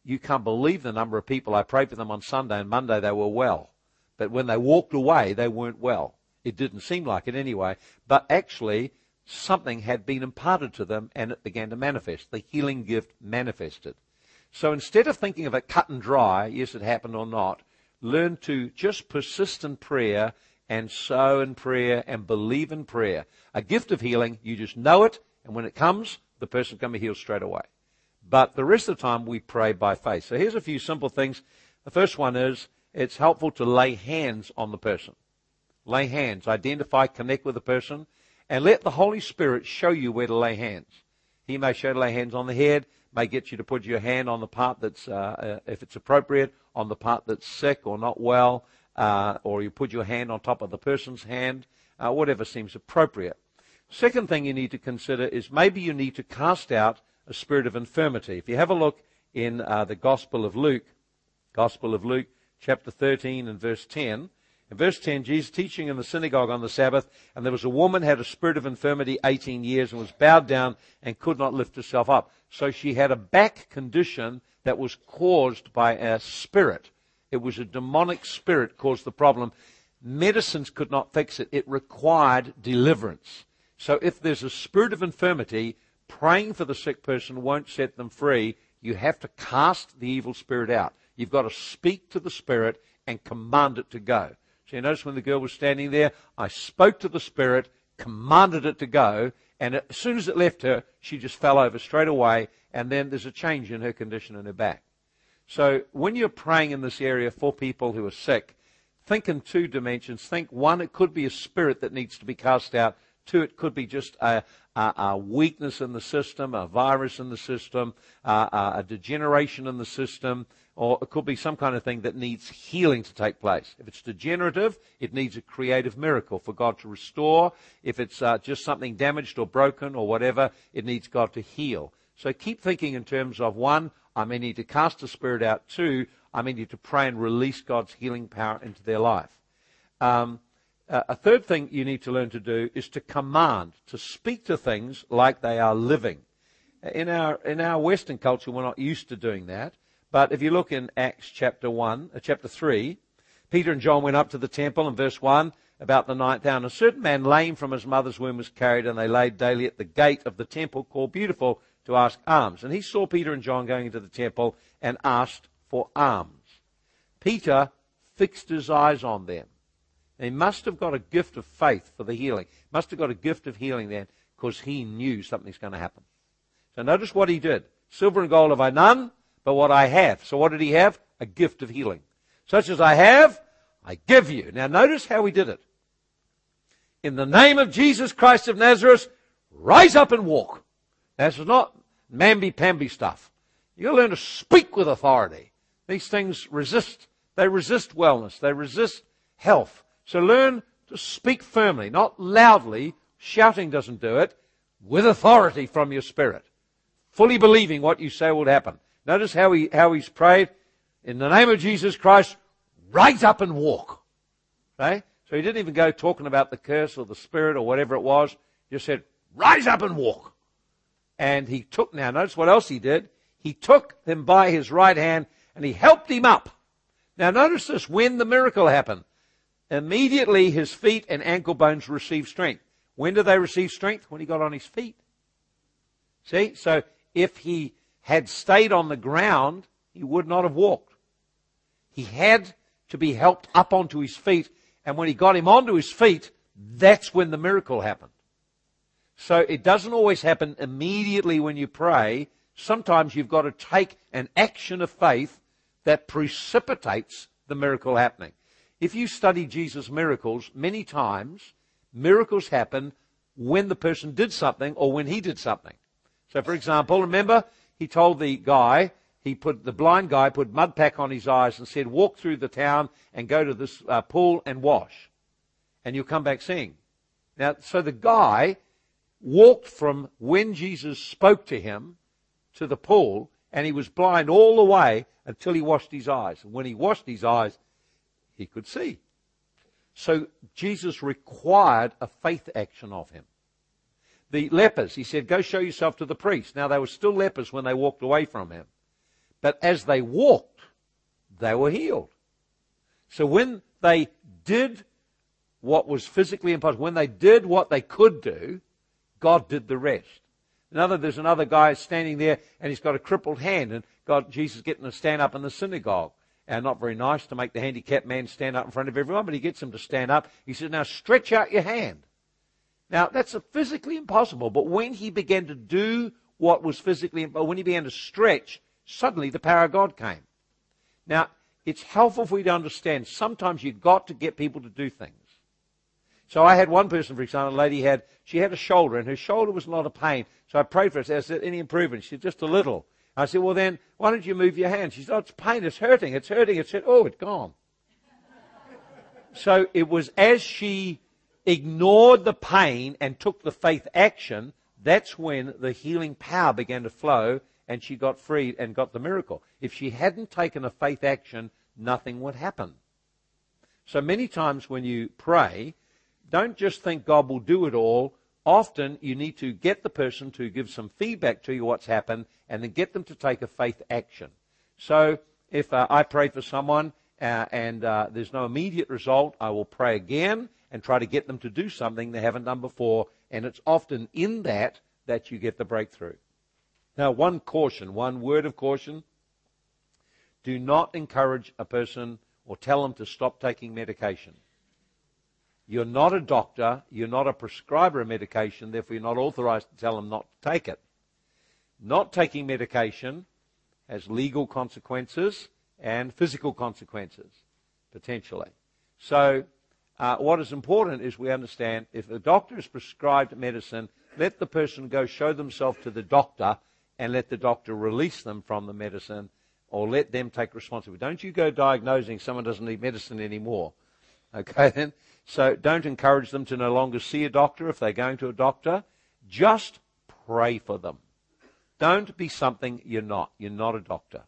you can't believe the number of people I prayed for them on Sunday and Monday they were well. But when they walked away, they weren't well. It didn't seem like it anyway. But actually, something had been imparted to them and it began to manifest. The healing gift manifested. So instead of thinking of it cut and dry, yes, it happened or not, learn to just persist in prayer and sow in prayer and believe in prayer. A gift of healing, you just know it, and when it comes, the person can be healed straight away. But the rest of the time, we pray by faith. So here's a few simple things. The first one is it's helpful to lay hands on the person. Lay hands, identify, connect with the person, and let the Holy Spirit show you where to lay hands. He may show to lay hands on the head, may get you to put your hand on the part that's, uh, uh, if it's appropriate, on the part that's sick or not well or you put your hand on top of the person's hand, uh, whatever seems appropriate. Second thing you need to consider is maybe you need to cast out a spirit of infirmity. If you have a look in uh, the Gospel of Luke, Gospel of Luke, chapter 13 and verse 10, in verse 10, Jesus teaching in the synagogue on the Sabbath, and there was a woman had a spirit of infirmity 18 years and was bowed down and could not lift herself up. So she had a back condition that was caused by a spirit. It was a demonic spirit caused the problem. Medicines could not fix it. It required deliverance. So if there's a spirit of infirmity, praying for the sick person won't set them free. You have to cast the evil spirit out. You've got to speak to the spirit and command it to go. So you notice when the girl was standing there, I spoke to the spirit, commanded it to go, and as soon as it left her, she just fell over straight away, and then there's a change in her condition in her back. So when you're praying in this area for people who are sick, think in two dimensions. Think one, it could be a spirit that needs to be cast out. Two, it could be just a, a, a weakness in the system, a virus in the system, a, a degeneration in the system, or it could be some kind of thing that needs healing to take place. If it's degenerative, it needs a creative miracle for God to restore. If it's uh, just something damaged or broken or whatever, it needs God to heal. So keep thinking in terms of one, I may need to cast a spirit out. too. I may need to pray and release God's healing power into their life. Um, a third thing you need to learn to do is to command, to speak to things like they are living. In our, in our Western culture, we're not used to doing that. But if you look in Acts chapter 1, uh, chapter 3, Peter and John went up to the temple in verse 1 about the ninth hour. And a certain man lame from his mother's womb was carried, and they laid daily at the gate of the temple called Beautiful, to ask alms. And he saw Peter and John going into the temple and asked for alms. Peter fixed his eyes on them. He must have got a gift of faith for the healing. Must have got a gift of healing then because he knew something's going to happen. So notice what he did. Silver and gold have I none, but what I have. So what did he have? A gift of healing. Such as I have, I give you. Now notice how he did it. In the name of Jesus Christ of Nazareth, rise up and walk. This is not mamby-pamby stuff. To learn to speak with authority. These things resist. They resist wellness. They resist health. So learn to speak firmly, not loudly. Shouting doesn't do it. With authority from your spirit. Fully believing what you say will happen. Notice how he, how he's prayed. In the name of Jesus Christ, rise up and walk. Okay? So he didn't even go talking about the curse or the spirit or whatever it was. He just said, rise up and walk. And he took, now notice what else he did. He took him by his right hand and he helped him up. Now notice this, when the miracle happened, immediately his feet and ankle bones received strength. When did they receive strength? When he got on his feet. See? So if he had stayed on the ground, he would not have walked. He had to be helped up onto his feet. And when he got him onto his feet, that's when the miracle happened. So it doesn't always happen immediately when you pray. Sometimes you've got to take an action of faith that precipitates the miracle happening. If you study Jesus' miracles, many times miracles happen when the person did something or when he did something. So for example, remember he told the guy, he put the blind guy put mud pack on his eyes and said, walk through the town and go to this uh, pool and wash, and you'll come back seeing. Now, so the guy walked from when Jesus spoke to him to the pool, and he was blind all the way until he washed his eyes. And when he washed his eyes, he could see. So Jesus required a faith action of him. The lepers, he said, go show yourself to the priest. Now they were still lepers when they walked away from him. But as they walked, they were healed. So when they did what was physically impossible, when they did what they could do, God did the rest. Another, there's another guy standing there and he's got a crippled hand and God, Jesus getting to stand up in the synagogue. And not very nice to make the handicapped man stand up in front of everyone, but he gets him to stand up. He says, now stretch out your hand. Now that's physically impossible, but when he began to do what was physically, when he began to stretch, suddenly the power of God came. Now, it's helpful for you to understand sometimes you've got to get people to do things. So I had one person, for example, a lady had, she had a shoulder and her shoulder was a lot of pain. So I prayed for her. I said, any improvement? She said, just a little. I said, well then, why don't you move your hand? She said, oh, it's pain, it's hurting, it's hurting. It said, oh, it's gone. so it was as she ignored the pain and took the faith action, that's when the healing power began to flow and she got freed and got the miracle. If she hadn't taken a faith action, nothing would happen. So many times when you pray, don't just think God will do it all. Often you need to get the person to give some feedback to you what's happened and then get them to take a faith action. So if uh, I pray for someone uh, and uh, there's no immediate result, I will pray again and try to get them to do something they haven't done before. And it's often in that that you get the breakthrough. Now, one caution, one word of caution. Do not encourage a person or tell them to stop taking medication. You're not a doctor. You're not a prescriber of medication. Therefore, you're not authorized to tell them not to take it. Not taking medication has legal consequences and physical consequences, potentially. So, uh, what is important is we understand if a doctor has prescribed medicine, let the person go show themselves to the doctor and let the doctor release them from the medicine or let them take responsibility. Don't you go diagnosing someone doesn't need medicine anymore. Okay then? So don't encourage them to no longer see a doctor if they're going to a doctor. Just pray for them. Don't be something you're not. You're not a doctor.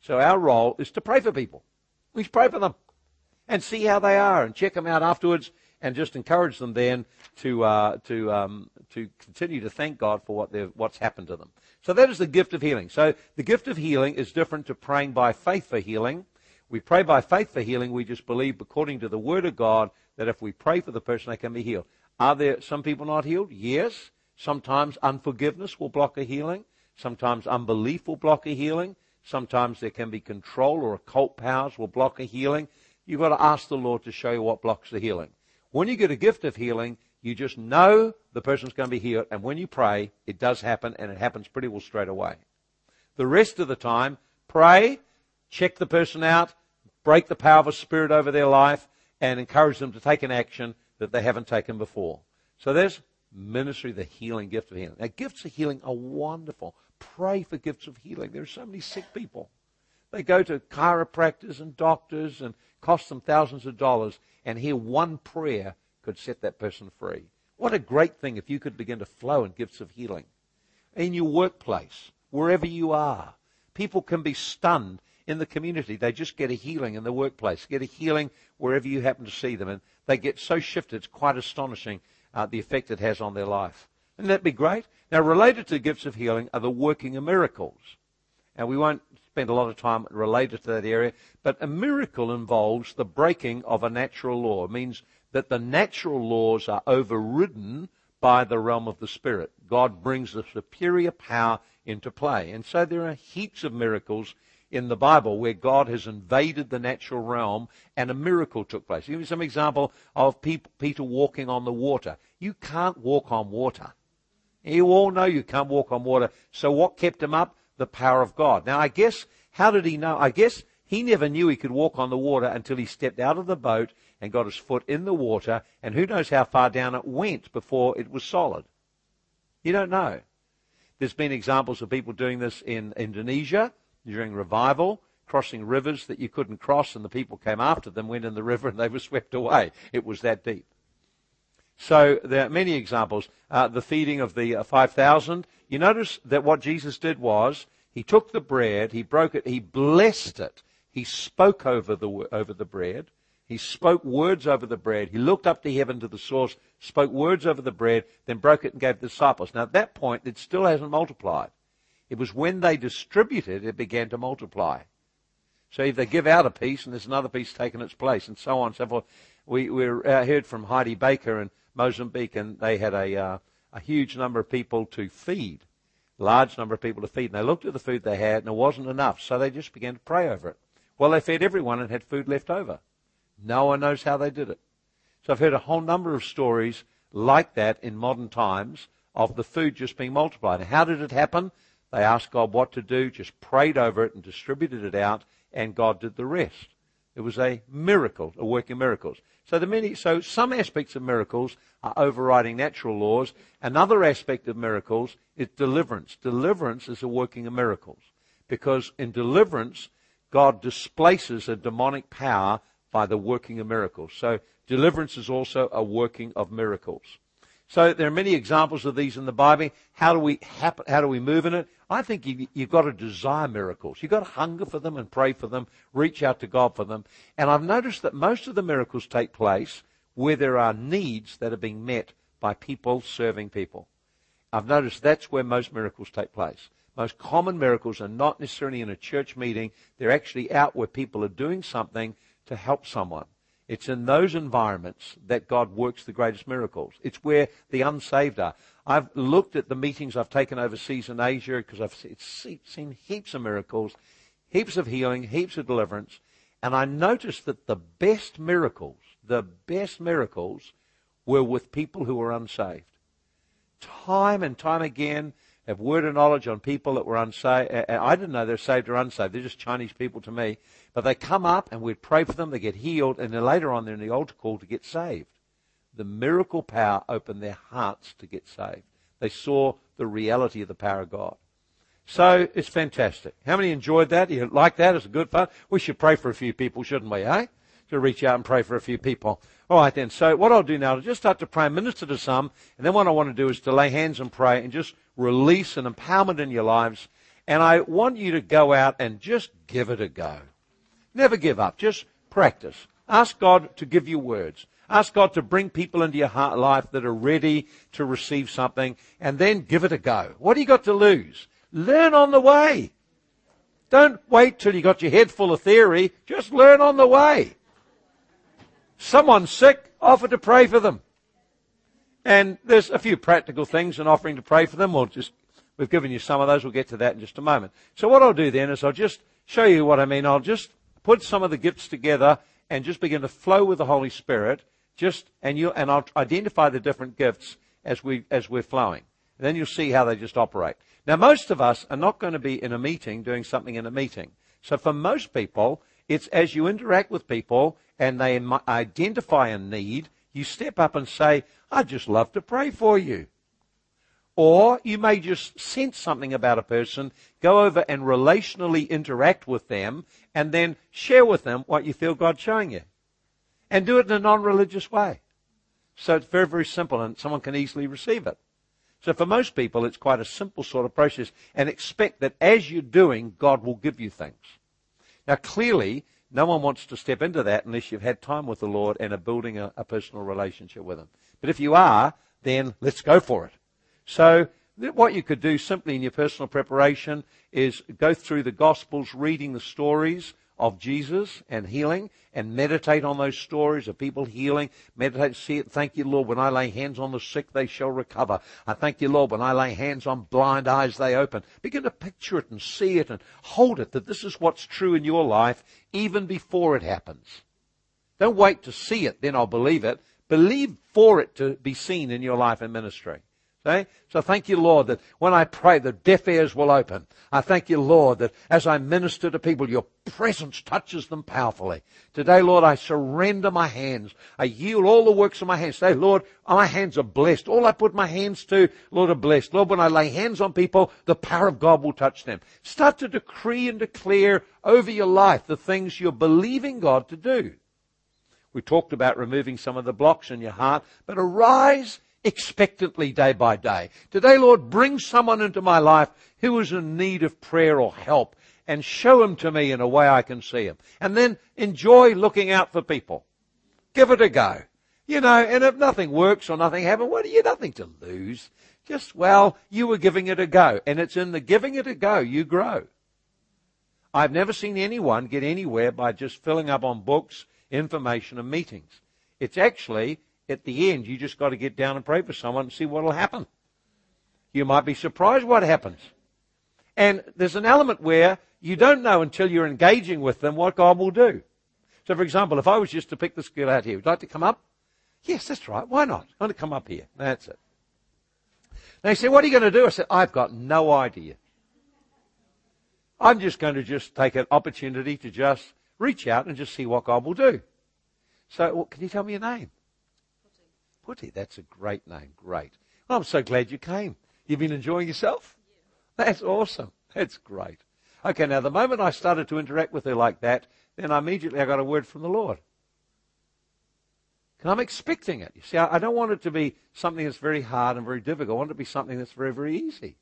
So our role is to pray for people. We pray for them and see how they are and check them out afterwards and just encourage them then to uh, to um, to continue to thank God for what what's happened to them. So that is the gift of healing. So the gift of healing is different to praying by faith for healing. We pray by faith for healing. We just believe according to the Word of God that if we pray for the person, they can be healed. Are there some people not healed? Yes. Sometimes unforgiveness will block a healing. Sometimes unbelief will block a healing. Sometimes there can be control or occult powers will block a healing. You've got to ask the Lord to show you what blocks the healing. When you get a gift of healing, you just know the person's going to be healed. And when you pray, it does happen, and it happens pretty well straight away. The rest of the time, pray, check the person out, break the power of a spirit over their life, and encourage them to take an action that they haven't taken before. So there's ministry, the healing gift of healing. Now, gifts of healing are wonderful. Pray for gifts of healing. There are so many sick people. They go to chiropractors and doctors and cost them thousands of dollars, and here one prayer could set that person free. What a great thing if you could begin to flow in gifts of healing. In your workplace, wherever you are, people can be stunned in the community. They just get a healing in the workplace, get a healing wherever you happen to see them. And they get so shifted, it's quite astonishing uh, the effect it has on their life. Wouldn't that be great? Now, related to gifts of healing are the working of miracles. And we won't spend a lot of time related to that area, but a miracle involves the breaking of a natural law. It means that the natural laws are overridden by the realm of the Spirit. God brings the superior power into play. And so there are heaps of miracles in the Bible where God has invaded the natural realm and a miracle took place. Give me some example of Peter walking on the water. You can't walk on water. You all know you can't walk on water. So what kept him up? The power of God. Now I guess, how did he know? I guess he never knew he could walk on the water until he stepped out of the boat and got his foot in the water and who knows how far down it went before it was solid. You don't know. There's been examples of people doing this in Indonesia during revival, crossing rivers that you couldn't cross, and the people came after them, went in the river, and they were swept away. It was that deep. So there are many examples. Uh, the feeding of the uh, 5,000. You notice that what Jesus did was He took the bread, he broke it, he blessed it, he spoke over the, over the bread, he spoke words over the bread, he looked up to heaven to the source, spoke words over the bread, then broke it and gave the disciples. Now at that point, it still hasn't multiplied. It was when they distributed it began to multiply. So if they give out a piece and there's another piece taking its place and so on and so forth. We, we uh, heard from Heidi Baker in Mozambique and they had a, uh, a huge number of people to feed large number of people to feed. And they looked at the food they had, and it wasn't enough, so they just began to pray over it. Well, they fed everyone and had food left over. No one knows how they did it. So I've heard a whole number of stories like that in modern times of the food just being multiplied. How did it happen? They asked God what to do, just prayed over it and distributed it out, and God did the rest. It was a miracle, a work of miracles. So the many, so some aspects of miracles are overriding natural laws. Another aspect of miracles is deliverance. Deliverance is a working of miracles. Because in deliverance, God displaces a demonic power by the working of miracles. So deliverance is also a working of miracles. So there are many examples of these in the Bible. How do we how do we move in it? I think you, you've got to desire miracles. You've got to hunger for them and pray for them, reach out to God for them. And I've noticed that most of the miracles take place where there are needs that are being met by people serving people. I've noticed that's where most miracles take place. Most common miracles are not necessarily in a church meeting. They're actually out where people are doing something to help someone. It's in those environments that God works the greatest miracles. It's where the unsaved are. I've looked at the meetings I've taken overseas in Asia because I've seen heaps of miracles, heaps of healing, heaps of deliverance, and I noticed that the best miracles, the best miracles were with people who were unsaved. Time and time again, have word of knowledge on people that were unsaved. I didn't know they're saved or unsaved. They're just Chinese people to me. But they come up and we'd pray for them, they get healed, and then later on they're in the altar call to get saved. The miracle power opened their hearts to get saved. They saw the reality of the power of God. So it's fantastic. How many enjoyed that? You like that? It's a good fun. We should pray for a few people, shouldn't we, eh? To reach out and pray for a few people. All right then. So what I'll do now is just start to pray and minister to some, and then what I want to do is to lay hands and pray and just release an empowerment in your lives. And I want you to go out and just give it a go. Never give up. Just practice. Ask God to give you words. Ask God to bring people into your heart life that are ready to receive something and then give it a go. What do you got to lose? Learn on the way. Don't wait till you got your head full of theory. Just learn on the way. Someone's sick, offer to pray for them. And there's a few practical things in offering to pray for them. We'll just, we've given you some of those. We'll get to that in just a moment. So what I'll do then is I'll just show you what I mean. I'll just put some of the gifts together and just begin to flow with the Holy Spirit. Just and you and I'll identify the different gifts as we as we're flowing. Then you'll see how they just operate. Now, most of us are not going to be in a meeting doing something in a meeting. So for most people, it's as you interact with people and they identify a need, you step up and say, I'd just love to pray for you. Or you may just sense something about a person, go over and relationally interact with them, and then share with them what you feel God's showing you. And do it in a non-religious way. So it's very, very simple and someone can easily receive it. So for most people, it's quite a simple sort of process and expect that as you're doing, God will give you things. Now clearly, no one wants to step into that unless you've had time with the Lord and are building a, a personal relationship with Him. But if you are, then let's go for it. So what you could do simply in your personal preparation is go through the Gospels, reading the stories of Jesus and healing, and meditate on those stories of people healing. Meditate, see it. Thank you, Lord. When I lay hands on the sick, they shall recover. I thank you, Lord. When I lay hands on blind eyes, they open. Begin to picture it and see it and hold it that this is what's true in your life even before it happens. Don't wait to see it, then I'll believe it. Believe for it to be seen in your life and ministry. Okay? So thank you, Lord, that when I pray, the deaf ears will open. I thank you, Lord, that as I minister to people, your presence touches them powerfully. Today, Lord, I surrender my hands. I yield all the works of my hands. Say, Lord, my hands are blessed. All I put my hands to, Lord, are blessed. Lord, when I lay hands on people, the power of God will touch them. Start to decree and declare over your life the things you're believing God to do. We talked about removing some of the blocks in your heart, but arise expectantly day by day. Today, Lord, bring someone into my life who is in need of prayer or help and show him to me in a way I can see him. And then enjoy looking out for people. Give it a go. You know, and if nothing works or nothing happens, what well, you nothing to lose. Just, well, you were giving it a go. And it's in the giving it a go you grow. I've never seen anyone get anywhere by just filling up on books, information, and meetings. It's actually, at the end, you just got to get down and pray for someone and see what will happen. You might be surprised what happens. And there's an element where you don't know until you're engaging with them what God will do. So, for example, if I was just to pick this girl out here, would you like to come up? Yes, that's right. Why not? I want to come up here. That's it. They say, what are you going to do? I said, I've got no idea. I'm just going to just take an opportunity to just reach out and just see what God will do. So, well, can you tell me your name? Putty. That's a great name. Great. Well, I'm so glad you came. You've been enjoying yourself? Yeah. That's awesome. That's great. Okay, now the moment I started to interact with her like that, then immediately I got a word from the Lord. And I'm expecting it. You see, I don't want it to be something that's very hard and very difficult. I want it to be something that's very, very easy.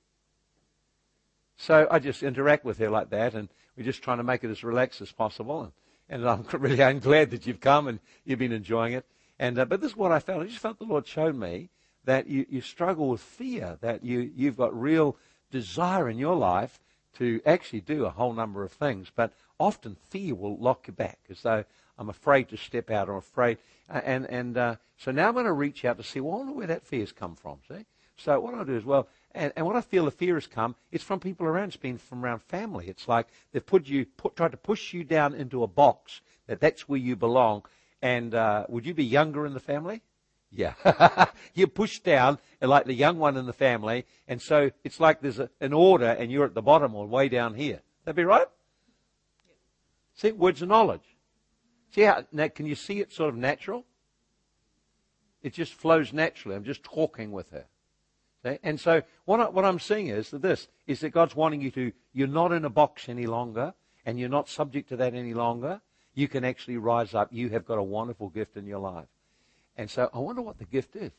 So I just interact with her like that, and we're just trying to make it as relaxed as possible. And, and I'm really I'm glad that you've come and you've been enjoying it. And uh, but this is what I felt. I just felt the Lord showed me that you, you struggle with fear, that you you've got real desire in your life to actually do a whole number of things, but often fear will lock you back, as though I'm afraid to step out or afraid. And and uh, so now I'm going to reach out to see, well, I wonder where that fear's come from. See, so what I'll do is, well, and, and what I feel the fear has come, it's from people around. It's been from around family. It's like they've put you, put, tried to push you down into a box that that's where you belong. And uh, would you be younger in the family? Yeah. you're pushed down like the young one in the family. And so it's like there's a, an order and you're at the bottom or way down here. That'd be right? See, words of knowledge. See how, now, can you see it sort of natural? It just flows naturally. I'm just talking with her. Okay? And so what, I, what I'm seeing is that this, is that God's wanting you to, you're not in a box any longer, and you're not subject to that any longer. You can actually rise up. You have got a wonderful gift in your life. And so I wonder what the gift is.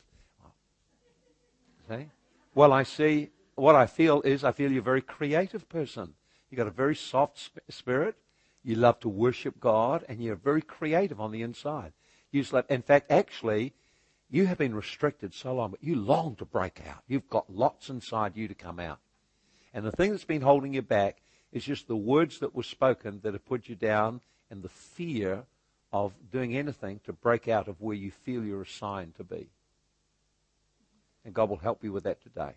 See? Well, I see, what I feel is I feel you're a very creative person. You've got a very soft spirit. You love to worship God, and you're very creative on the inside. You love, in fact, actually, you have been restricted so long, but you long to break out. You've got lots inside you to come out. And the thing that's been holding you back is just the words that were spoken that have put you down and the fear of doing anything to break out of where you feel you're assigned to be. And God will help you with that today.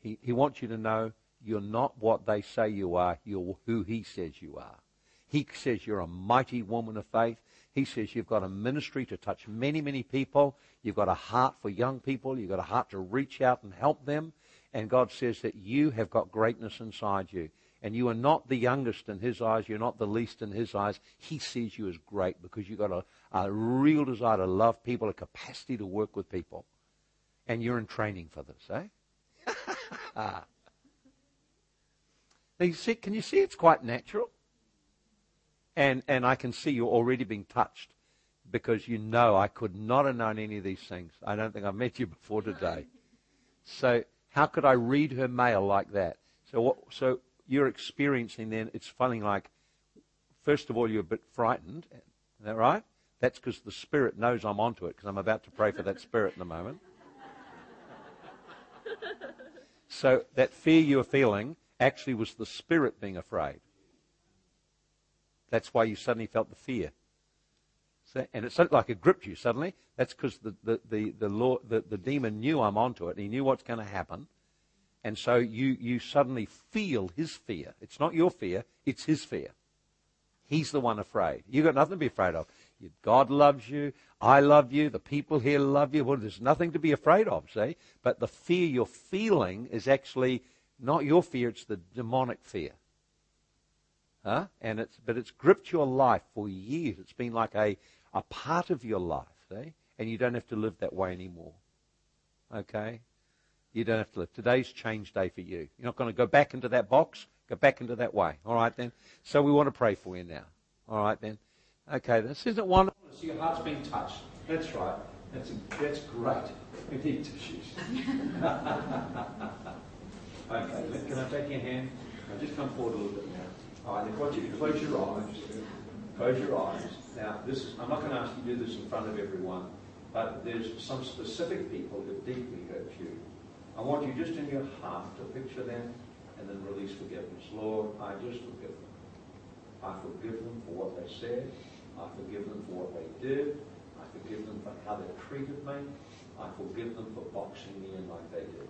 He, he wants you to know you're not what they say you are, you're who He says you are. He says you're a mighty woman of faith. He says you've got a ministry to touch many, many people. You've got a heart for young people. You've got a heart to reach out and help them. And God says that you have got greatness inside you. And you are not the youngest in His eyes. You're not the least in His eyes. He sees you as great because you've got a, a real desire to love people, a capacity to work with people. And you're in training for this, eh? now you see, can you see it's quite natural? And, and I can see you're already being touched because you know I could not have known any of these things. I don't think I've met you before today. So how could I read her mail like that? So what, so you're experiencing then, it's feeling like, first of all, you're a bit frightened. Is that right? That's because the Spirit knows I'm onto it because I'm about to pray for that Spirit in a moment. So that fear you're feeling actually was the Spirit being afraid. That's why you suddenly felt the fear. So, and it's like it gripped you suddenly. That's because the, the, the, the, law, the, the demon knew I'm onto it. And he knew what's going to happen. And so you, you suddenly feel his fear. It's not your fear, it's his fear. He's the one afraid. You've got nothing to be afraid of. God loves you. I love you. The people here love you. Well, there's nothing to be afraid of, see? But the fear you're feeling is actually not your fear, it's the demonic fear. Huh? And it's, but it's gripped your life for years. It's been like a, a part of your life, see? And you don't have to live that way anymore. Okay? You don't have to live. Today's change day for you. You're not going to go back into that box. Go back into that way. All right then? So we want to pray for you now. All right then? Okay, this isn't to see your heart's being touched. That's right. That's, that's great. We need tissues. okay, can I take your hand? Now just come forward a little bit now. All right, I want you to close your eyes. Close your eyes. Now, this is, I'm not going to ask you to do this in front of everyone, but there's some specific people that deeply hurt you. I want you just in your heart to picture them and then release forgiveness. Lord, I just forgive them. I forgive them for what they said. I forgive them for what they did. I forgive them for how they treated me. I forgive them for boxing me in like they did.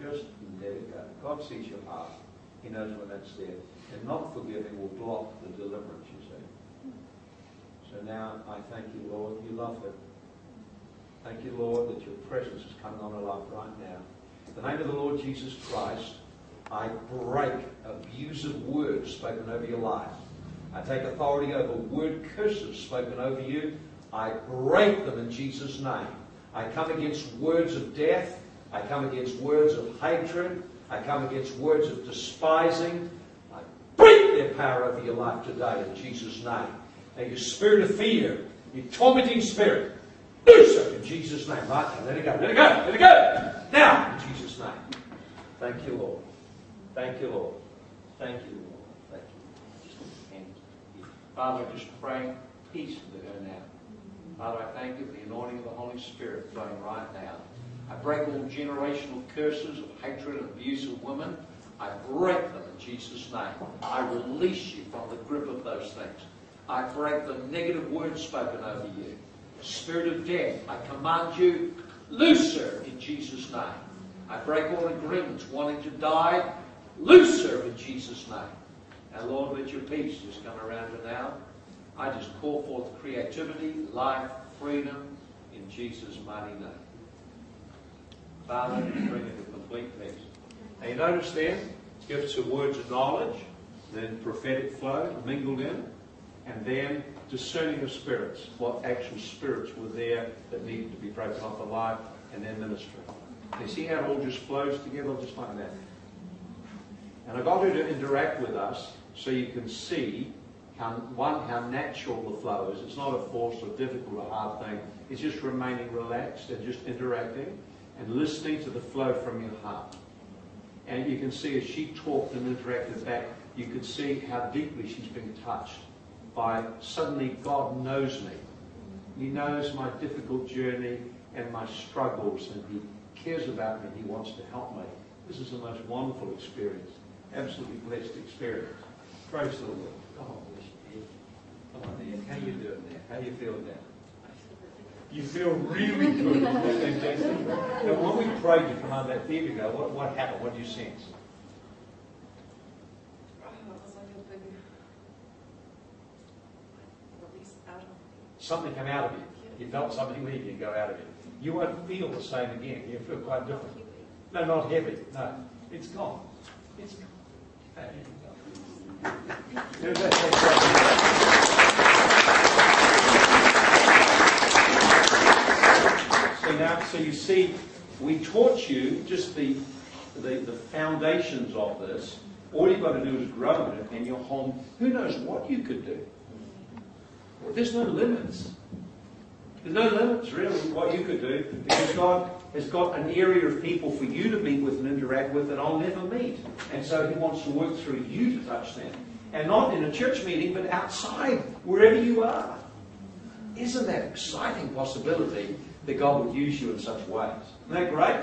Just let it go. God sees your heart. He knows when that's there. And not forgiving will block the deliverance, you see. So now I thank you, Lord. You love them. Thank you, Lord, that your presence is coming on her life right now. The name of the Lord Jesus Christ, I break abusive words spoken over your life. I take authority over word curses spoken over you. I break them in Jesus' name. I come against words of death. I come against words of hatred. I come against words of despising. I break their power over your life today in Jesus' name. Now, your spirit of fear, your tormenting spirit, do so in Jesus' name. Right let it go, let it go, let it go. Now. Thank you, Lord. Thank you, Lord. Thank you, Lord. Thank you. Father, just pray peace for her now. Father, I thank you for the anointing of the Holy Spirit flowing right now. I break all generational curses of hatred and abuse of women. I break them in Jesus' name. I release you from the grip of those things. I break the negative words spoken over you. Spirit of death, I command you, loose her in Jesus' name. I break all agreements wanting to die Loose her in Jesus' name. And Lord, let your peace just come around her now. I just call forth creativity, life, freedom in Jesus' mighty name. Father, bring it to complete peace. Now you notice then, gifts of words of knowledge, then prophetic flow mingled in, and then discerning of spirits, what actual spirits were there that needed to be broken off life, and then ministry. You see how it all just flows together just like that? And I got her to interact with us so you can see how, one, how natural the flow is. It's not a forced or difficult or hard thing. It's just remaining relaxed and just interacting and listening to the flow from your heart. And you can see as she talked and interacted back, you could see how deeply she's been touched by suddenly God knows me. He knows my difficult journey and my struggles, and He cares about me. He wants to help me. This is the most wonderful experience absolutely blessed experience. Praise the Lord. Oh, Come on, Ian. How are you doing there? How do you feel now? You feel really good. fantastic. Now, when we prayed to come on that theatre go, what, what happened? What do you sense? Something came out of you. You felt something leave you and go out of you. You won't feel the same again. You'll feel quite different. No, not heavy. No, it's gone. It's gone. So now, so you see, we taught you just the, the, the foundations of this. All you've got to do is grow in it, and your home, who knows what you could do. There's no limits. There's no limits, really, what you could do, because God has got an area of people for you to meet with and interact with that I'll never meet. And so He wants to work through you to touch them. And not in a church meeting, but outside, wherever you are. Isn't that exciting possibility that God would use you in such ways? Isn't that great?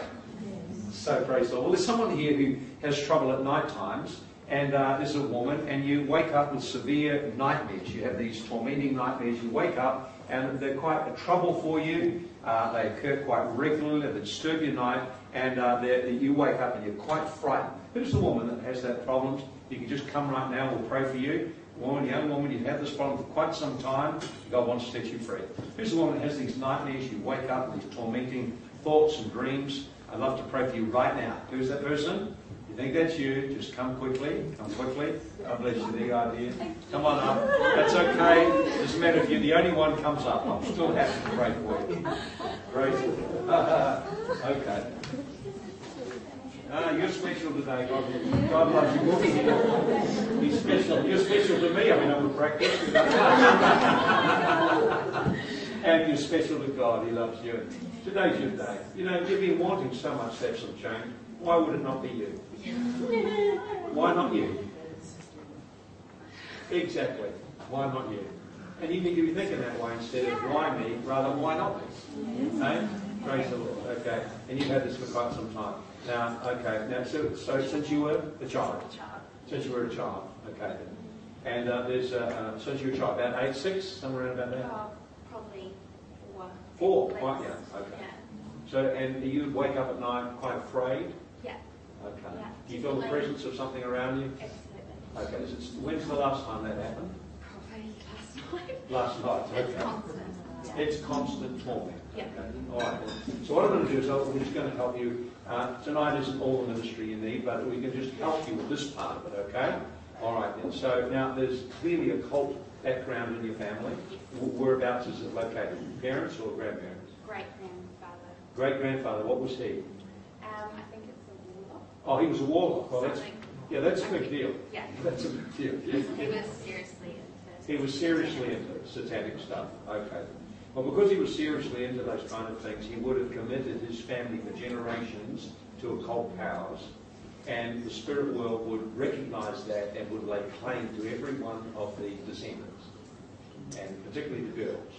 So praise the Lord. Well, there's someone here who has trouble at night times, and uh, there's a woman, and you wake up with severe nightmares. You have these tormenting nightmares. You wake up, and they're quite a trouble for you. Uh, they occur quite regularly, they disturb your night, and uh, you wake up and you're quite frightened. Who's the woman that has that problem? You can just come right now, we'll pray for you. Woman, young woman, you've had this problem for quite some time. God wants to set you free. Who's the woman that has these nightmares? You wake up with these tormenting thoughts and dreams. I'd love to pray for you right now. Who's that person? You think that's you? Just come quickly. Come quickly. God bless you. The idea. Come on up. That's okay. Doesn't matter if you're the only one comes up. I'm still happy to pray for you. Great. okay. Ah, you're special today. God, God loves you. He's special. You're special to me. I mean, I'm a practice. and you're special to God. He loves you. Today's your day. You know, you've been wanting so much to have some change. Why would it not be you? Why not you? Exactly. Why not you? And you need to be thinking that way instead of why me, rather why not me? Okay? Praise the Lord. Okay. And you've had this for quite some time. Now, okay. Now, so, so since you were a child, since you were a child, okay. And uh, there's uh, uh, since you were a child, about eight, six, somewhere around about there. Uh, probably four. Four. Quite yeah. Okay. Yeah. So, and you would wake up at night quite afraid. Okay. Yeah. Do you feel the presence of something around you? Absolutely. Okay. Is it, when's the last time that happened? Probably last night. Last night. It's Okay. constant. Yeah. It's constant torment. Yeah. Okay. All right. So what I'm going to do is I'm just going to help you. Uh, tonight isn't all the ministry you need, but we can just help you with this part of it. Okay. All right then. So now there's clearly a cult background in your family. Wh- Whereabouts is it located? Parents or grandparents? Great grandfather. Great grandfather. What was he? Um, I think it's a warlock. Oh, he was a warlock. Well, that's Something. yeah, that's a big deal. Yeah. That's a big deal. He was seriously into. He was seriously into satanic stuff. Okay. Well, because he was seriously into those kind of things, he would have committed his family for generations to occult powers. And the spirit world would recognize that and would lay claim to every one of the descendants, and particularly the girls.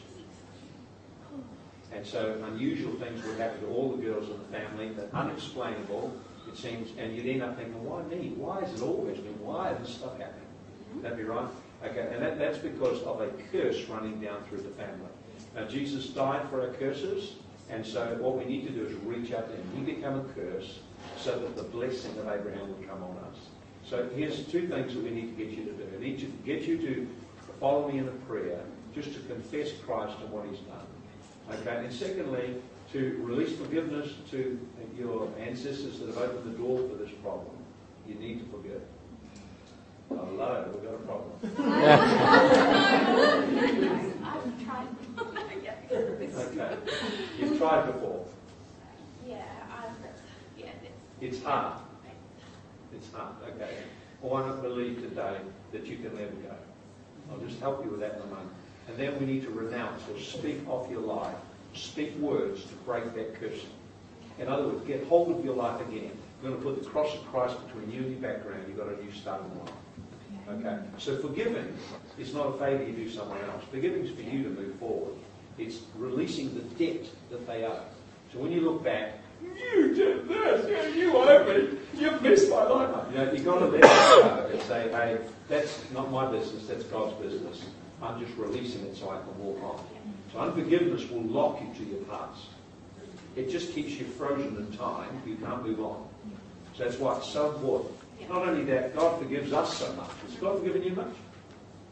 And so unusual things would happen to all the girls in the family, that unexplainable, it seems, and you'd end up thinking, why me? Why is it always me? Why is this stuff happening? Mm-hmm. That'd be right? Okay, and that, that's because of a curse running down through the family. Now, Jesus died for our curses, and so what we need to do is reach out to him. He became a curse so that the blessing of Abraham would come on us. So here's two things that we need to get you to do. I need to get you to follow me in a prayer, just to confess Christ and what he's done. Okay, and secondly, to release forgiveness to your ancestors that have opened the door for this problem. You need to forgive. Hello, we've got a problem. I've tried. Okay. You've tried before. Yeah, I've. Yeah, it's. It's hard. It's hard. Okay. Well, I don't believe today that you can let it go. I'll just help you with that in a moment. And then we need to renounce or speak off your life. Speak words to break that curse. In other words, get hold of your life again. You're going to put the cross of Christ between you and your background. You've got a new start in life. Okay? So forgiving is not a favour you do someone else. Forgiving is for you to move forward. It's releasing the debt that they owe. So when you look back, you did this, you owe me, you've messed my life up. You know, you've got to let go and say, hey, that's not my business, that's God's business. I'm just releasing it so I can walk on. So unforgiveness will lock you to your past. It just keeps you frozen in time. You can't move on. So that's why it's so important. Not only that, God forgives us so much. Has God forgiven you much?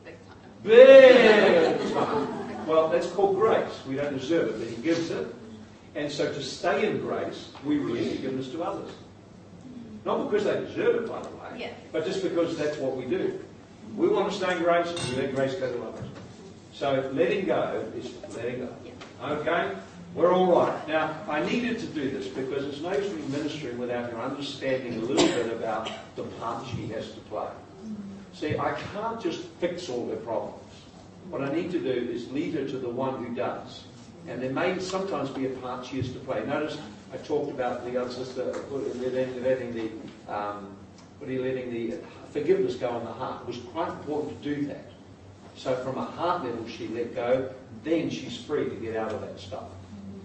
Big time. Big time. Well, that's called grace. We don't deserve it, but He gives it. And so to stay in grace, we release forgiveness to others. Not because they deserve it, by the way, Yeah. but just because that's what we do. We want to stay in grace, we let grace go to others. So letting go is letting go. Okay? We're all right. Now, I needed to do this because it's no use me ministering without your understanding a little bit about the part she has to play. See, I can't just fix all her problems. What I need to do is lead her to the one who does. And there may sometimes be a part she has to play. Notice I talked about the other sister letting, the um, what are you letting the forgiveness go in the heart. It was quite important to do that. So from a heart level she let go, then she's free to get out of that stuff.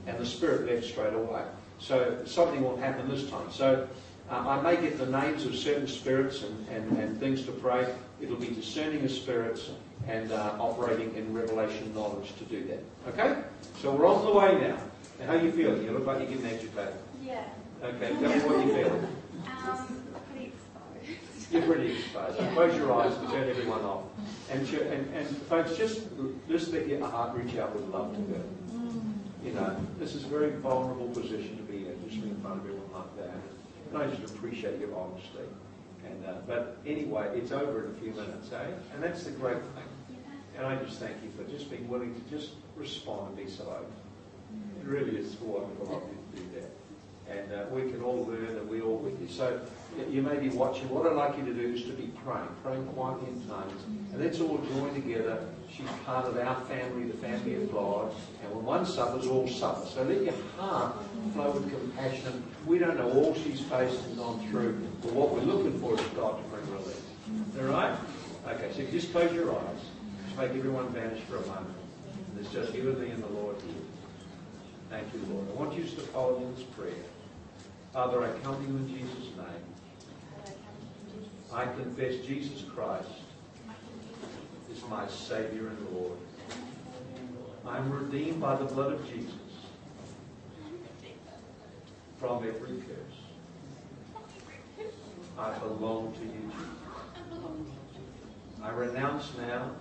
And the spirit left straight away. So something will happen this time. So uh, I may get the names of certain spirits and, and, and things to pray. It'll be discerning of spirits and uh, operating in revelation knowledge to do that. Okay? So we're on the way now. Now, how are you feeling? You look like you're getting agitated. Yeah. Okay, tell me what you feel. Pretty exposed. Close your eyes and turn everyone off. And, and, and folks, just, just let your heart reach out with love to her. You know, this is a very vulnerable position to be in, just in front of everyone like that. And I just appreciate your honesty. And, uh, but anyway, it's over in a few minutes, eh? And that's the great thing. And I just thank you for just being willing to just respond and be so open. It really is wonderful of you to do that. And uh, we can all learn and we're all with you. So you may be watching. What I'd like you to do is to be praying, praying quietly in tongues. And let's all join together. She's part of our family, the family of God. And when one suffers, all suffer. So let your heart flow with compassion. We don't know all she's faced and gone through, but what we're looking for is God to bring relief. All right? Okay, so just close your eyes. Just make everyone vanish for a moment. There's just you and me and the Lord here. Thank you, Lord. I want you to follow in this prayer. Father, I come to you in Jesus' name. I confess Jesus Christ is my Savior and Lord. I'm redeemed by the blood of Jesus from every curse. I belong to you, Jesus. I renounce now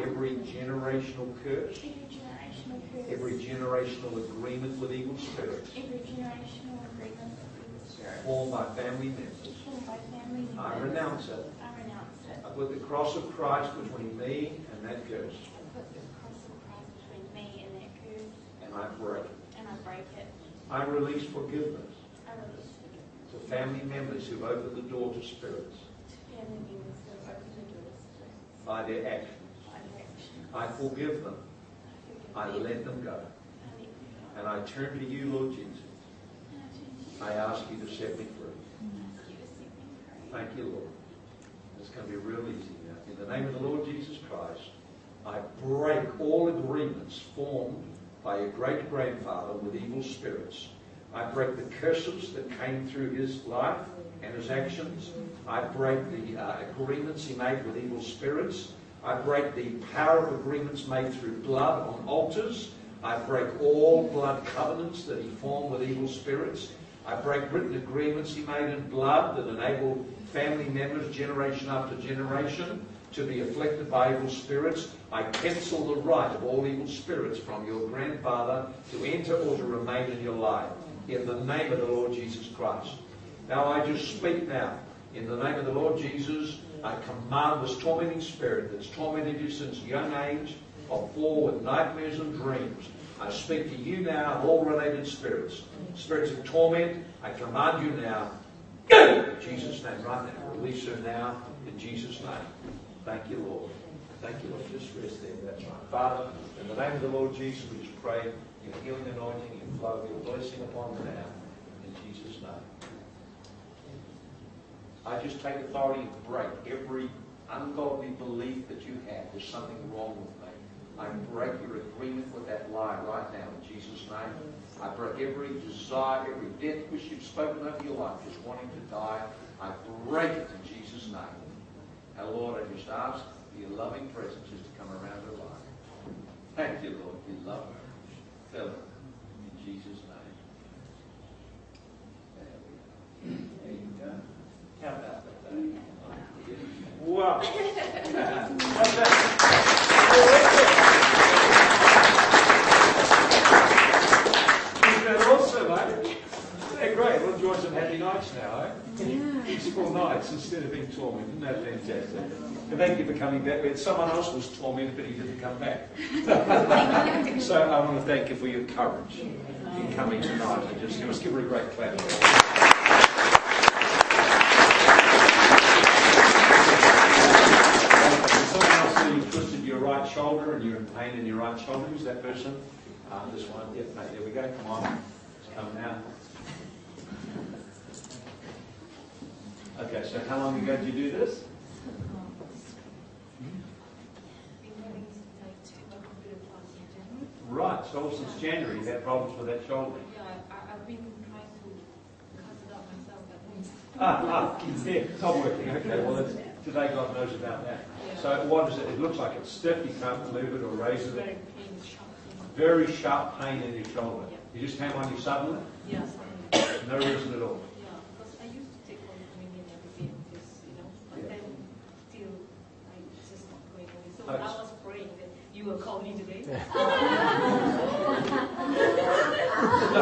every generational curse, every generational agreement with evil spirits, all my family members. I renounce it. I renounce it. I put the cross of Christ between me and that curse. And that curse. And I break it. And I break it. I release forgiveness I release it. to family members who've opened the door to spirits To Family members who have opened the doors to by their actions. my direction. I forgive them. I forgive them. let them go. I let them go. And I turn to you, Lord Jesus. I turn to you. I ask you to set me free. I ask you to set me free. Thank you, Lord. It's going to be real easy now. In the name of the Lord Jesus Christ, I break all agreements formed by your great grandfather with evil spirits. I break the curses that came through his life and his actions. I break the uh, agreements he made with evil spirits. I break the power of agreements made through blood on altars. I break all blood covenants that he formed with evil spirits. I break written agreements he made in blood that enable family members, generation after generation, to be afflicted by evil spirits. I cancel the right of all evil spirits from your grandfather to enter or to remain in your life. In the name of the Lord Jesus Christ. Now I just speak now. In the name of the Lord Jesus, I command this tormenting spirit that's tormented you since young age of fall with nightmares and dreams. I speak to you now, all related spirits. Spirits of torment, I command you now, In Jesus' name, right now. Release her now, in Jesus' name. Thank you, Lord. Thank you, Lord. Just rest there. That's right. Father, in the name of the Lord Jesus, we just pray your healing anointing, your flow, your blessing upon her now, in Jesus' name. I just take authority and break every ungodly belief that you have. There's something wrong with me. I break your agreement with that lie right now in Jesus' name. I break every desire, every death wish you've spoken over your life, just wanting to die. I break it in Jesus' name. And Lord, I just ask for your loving presence just to come around her life. Thank you, Lord. You love her. Fill her. In Jesus' name. There we go. There you go. How about that? Wow. How's that? Isn't that awesome, eh? Yeah, great. We'll enjoy some happy nights now, eh? Peaceful nights instead of being tormented. Isn't that fantastic? And thank you for coming back. Someone else was tormented, but he didn't come back. so I want to thank you for your courage in coming tonight. And just, let's give her a great clap. Someone else said you twisted your right shoulder and you're in pain in your right shoulder. Who's that person? Uh, this one. Yep, mate, there we go. Come on. It's come now. Okay, so how long ago did you do this? been having like two a couple of times in January. Right, so all since January you've had problems with that shoulder. Yeah, I, I've been trying to cut it out myself at home. Ah, ah, yeah, it's not working. Okay, well, today God knows about that. So what is it? It looks like it's stiff. You can't move it or raise it. very pain, sharp pain. Very sharp pain in your shoulder. You just came on you suddenly? Yes, No reason at all. yeah, because I used to take Holy Communion every day, because, you know, but Yeah. then still, I, it's just not going away. So Oh, I was praying that you will call me today.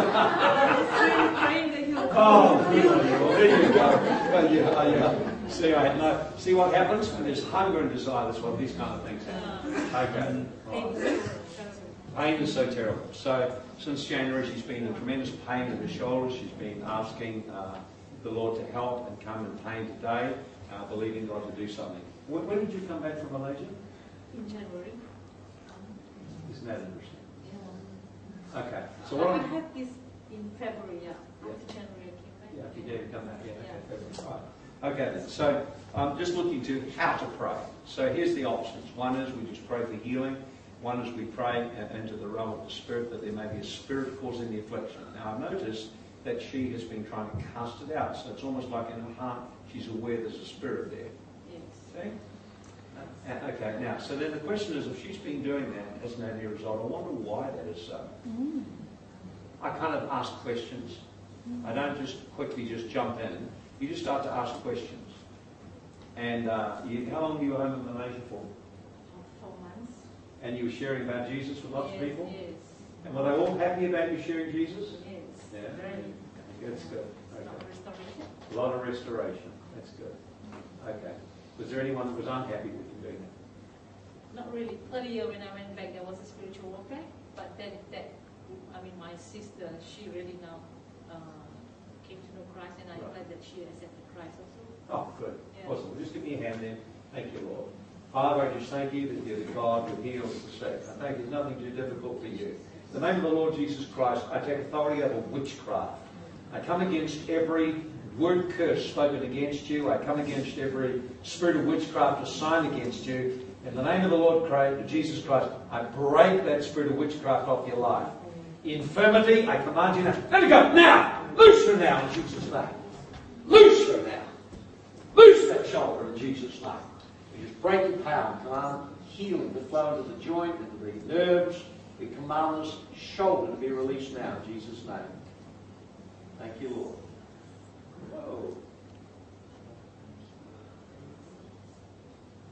Praying praying that you will call Oh, me. good on you. Well, there you go. Well, yeah, I, uh, see, I no, see what happens when there's hunger and desire. That's what these kind of things happen. Okay. Right. Pain is so terrible. So since January, she's been in tremendous pain in her shoulders. She's been asking uh, the Lord to help and come in pain today, uh, believing God to do something. When, when did you come back from Malaysia? In January. Isn't that interesting? Yeah. Okay. So what I I'm, have this in February, yeah. Yeah. After January I came back. Yeah, if you did come back, yeah, okay, February, right. Okay then, so I'm just looking to how to pray. So here's the options. One is we just pray for healing. One is we pray into the realm of the Spirit that there may be a spirit causing the affliction. Now I've noticed that she has been trying to cast it out. So it's almost like in her heart she's aware there's a spirit there. Yes. See? Okay, now, so then the question is, if she's been doing that and hasn't had result, I wonder why that is so. Mm. I kind of ask questions. Mm. I don't just quickly just jump in. You just start to ask questions. And uh, you, how long were you home in Malaysia for? Four months. And you were sharing about Jesus with lots yes, of people? Yes. And were they all happy about you sharing Jesus? Yes. Yeah. Very. That's good. Okay. A lot of restoration. That's good. Mm. Okay. Was there anyone that was unhappy with you doing that? Not really. Earlier when I went back, there was a spiritual warfare, but then that, I mean, my sister, she really now uh, came to know Christ, and I Right. glad that she accepted Christ also. Oh, good. Yeah. Awesome. Just give me a hand then. Thank you, Lord. Father, I just thank you that you're the God who heals the sick. I thank you there's nothing too difficult for you. In the name of the Lord Jesus Christ, I take authority over witchcraft. I come against every word curse spoken against you. I come against every spirit of witchcraft assigned against you. In the name of the Lord Christ, Jesus Christ, I break that spirit of witchcraft off your life. Infirmity, I command you now. Let it go now. Loose her now in Jesus' name. Loose her now. Loose that shoulder in Jesus' name. We just break your power and command healing to flow into the joint, into the nerves. We command this shoulder to be released now in Jesus' name. Thank you, Lord. Whoa.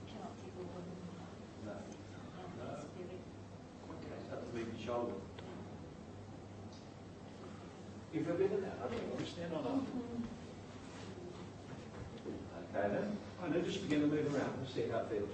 Cannot take over No. the uh, spirit. Okay, so that's the big shoulder. You feel better now? Okay, well, stand on up. Okay then. I know, just begin to move around and see how it feels.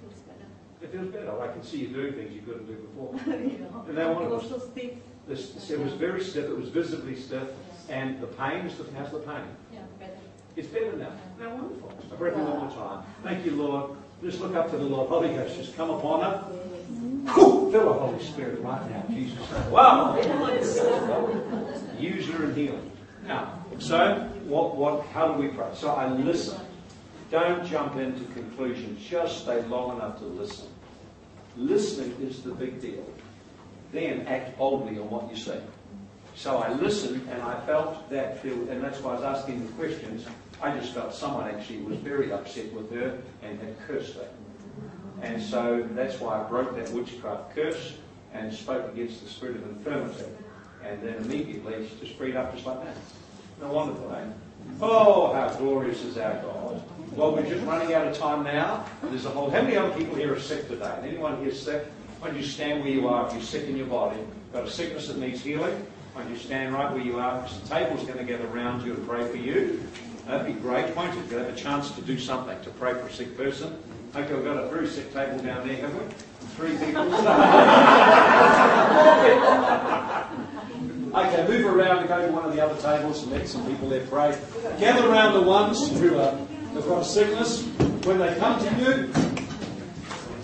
Feels better. It feels better. I can see you doing things you couldn't do before. you know. And that one it was was- so stiff. This, it was very stiff, it was visibly stiff, and the pain, is the, how's the pain? Yeah, better. It's better now. Now, wonderful. I break it all the time. Thank you, Lord. Just look up to the Lord. Holy Ghost, just come upon her. Mm-hmm. Whew! Fill the Holy Spirit right now, Jesus. Wow! Use her in healing. Now, so what? What? How do we pray? So I listen. Don't jump into conclusions. Just stay long enough to listen. Listening is the big deal. Then act boldly on what you say. So I listened and I felt that feel, and that's why I was asking the questions. I just felt someone actually was very upset with her and had cursed her. And so that's why I broke that witchcraft curse and spoke against the spirit of infirmity. And then immediately she just freed up just like that. No wonderful, eh? Oh, how glorious is our God. Well, we're just running out of time now. There's a whole. How many other people here are sick today? Anyone here sick? Why don't you stand where you are if you're sick in your body? Got a sickness that needs healing? Why don't you stand right where you are? Because the table's going to gather around you and pray for you. That'd be great, won't it? You have a chance to do something, to pray for a sick person. Okay, we've got a very sick table down there, haven't we? Three people. Okay, move around and go to one of the other tables and let some people there pray. Gather around the ones who are, have got a sickness. When they come to you,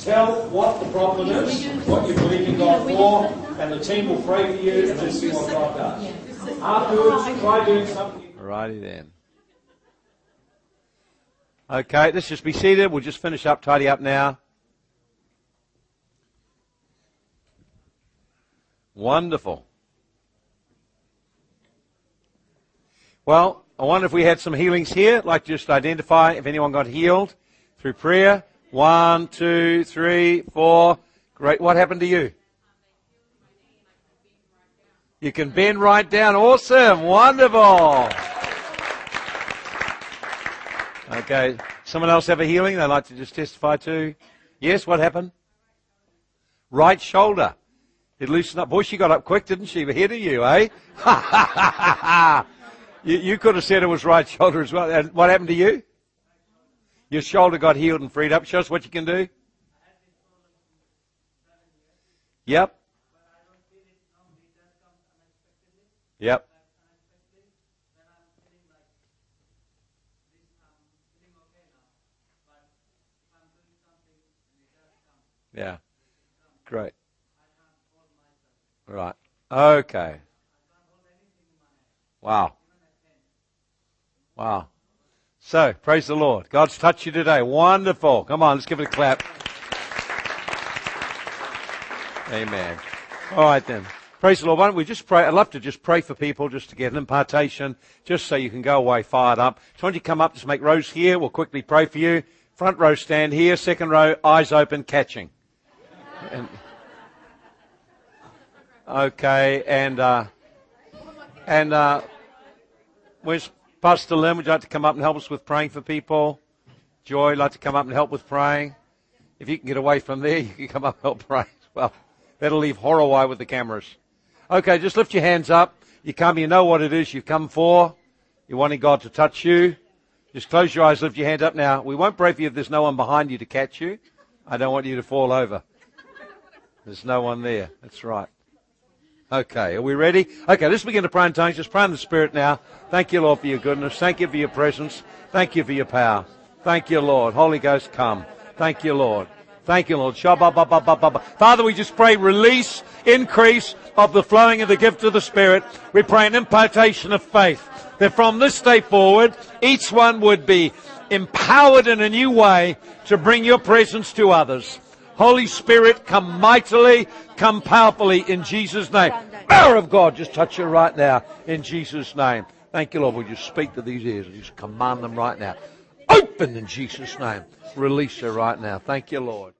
tell what the problem is, what you believe in God for, and the team will pray for you and let's see what God does. Afterwards, try doing something. Alrighty then. Okay, let's just be seated. We'll just finish up, tidy up now. Wonderful. Well, I wonder if we had some healings here. I'd like to just identify if anyone got healed through prayer. One, two, three, four. Great. What happened to you? You can bend right down. Awesome. Wonderful. Okay. Someone else have a healing they'd like to just testify to? Yes, what happened? Right shoulder. It loosened up. Boy, she got up quick, didn't she? Ahead of you, eh? you, you could have said it was right shoulder as well. And what happened to you? Your shoulder got healed and freed up. Show us what you can do. Yep. Yep. Yeah. Great. Right. Okay. Wow. Wow. So, praise the Lord. God's touched you today. Wonderful. Come on, let's give it a clap. Amen. All right then. Praise the Lord. Why don't we just pray? I'd love to just pray for people just to get an impartation, just so you can go away fired up. So why don't you come up, just make rows here. We'll quickly pray for you. Front row stand here. Second row, eyes open, catching. And, okay, and, uh, and, uh, where's Pastor Lynn? Would you like to come up and help us with praying for people? Joy, like to come up and help with praying? If you can get away from there, you can come up and help pray well. That'll leave Horowai with the cameras. Okay, just lift your hands up. You come, you know what it is you've come for. You're wanting God to touch you. Just close your eyes, lift your hand up now. We won't pray for you if there's no one behind you to catch you. I don't want you to fall over. There's no one there. That's right. Okay, are we ready? Okay, let's begin to pray in tongues. Just pray in the Spirit now. Thank you, Lord, for your goodness. Thank you for your presence. Thank you for your power. Thank you, Lord. Holy Ghost, come. Thank you, Lord. Thank you, Lord. Father, we just pray release, increase of the flowing of the gift of the Spirit. We pray an impartation of faith that from this day forward, each one would be empowered in a new way to bring your presence to others. Holy Spirit, come mightily, come powerfully in Jesus' name. Power of God, just touch you right now in Jesus' name. Thank you, Lord. We just speak to these ears just command them right now. Open in Jesus' name. Release her right now. Thank you, Lord.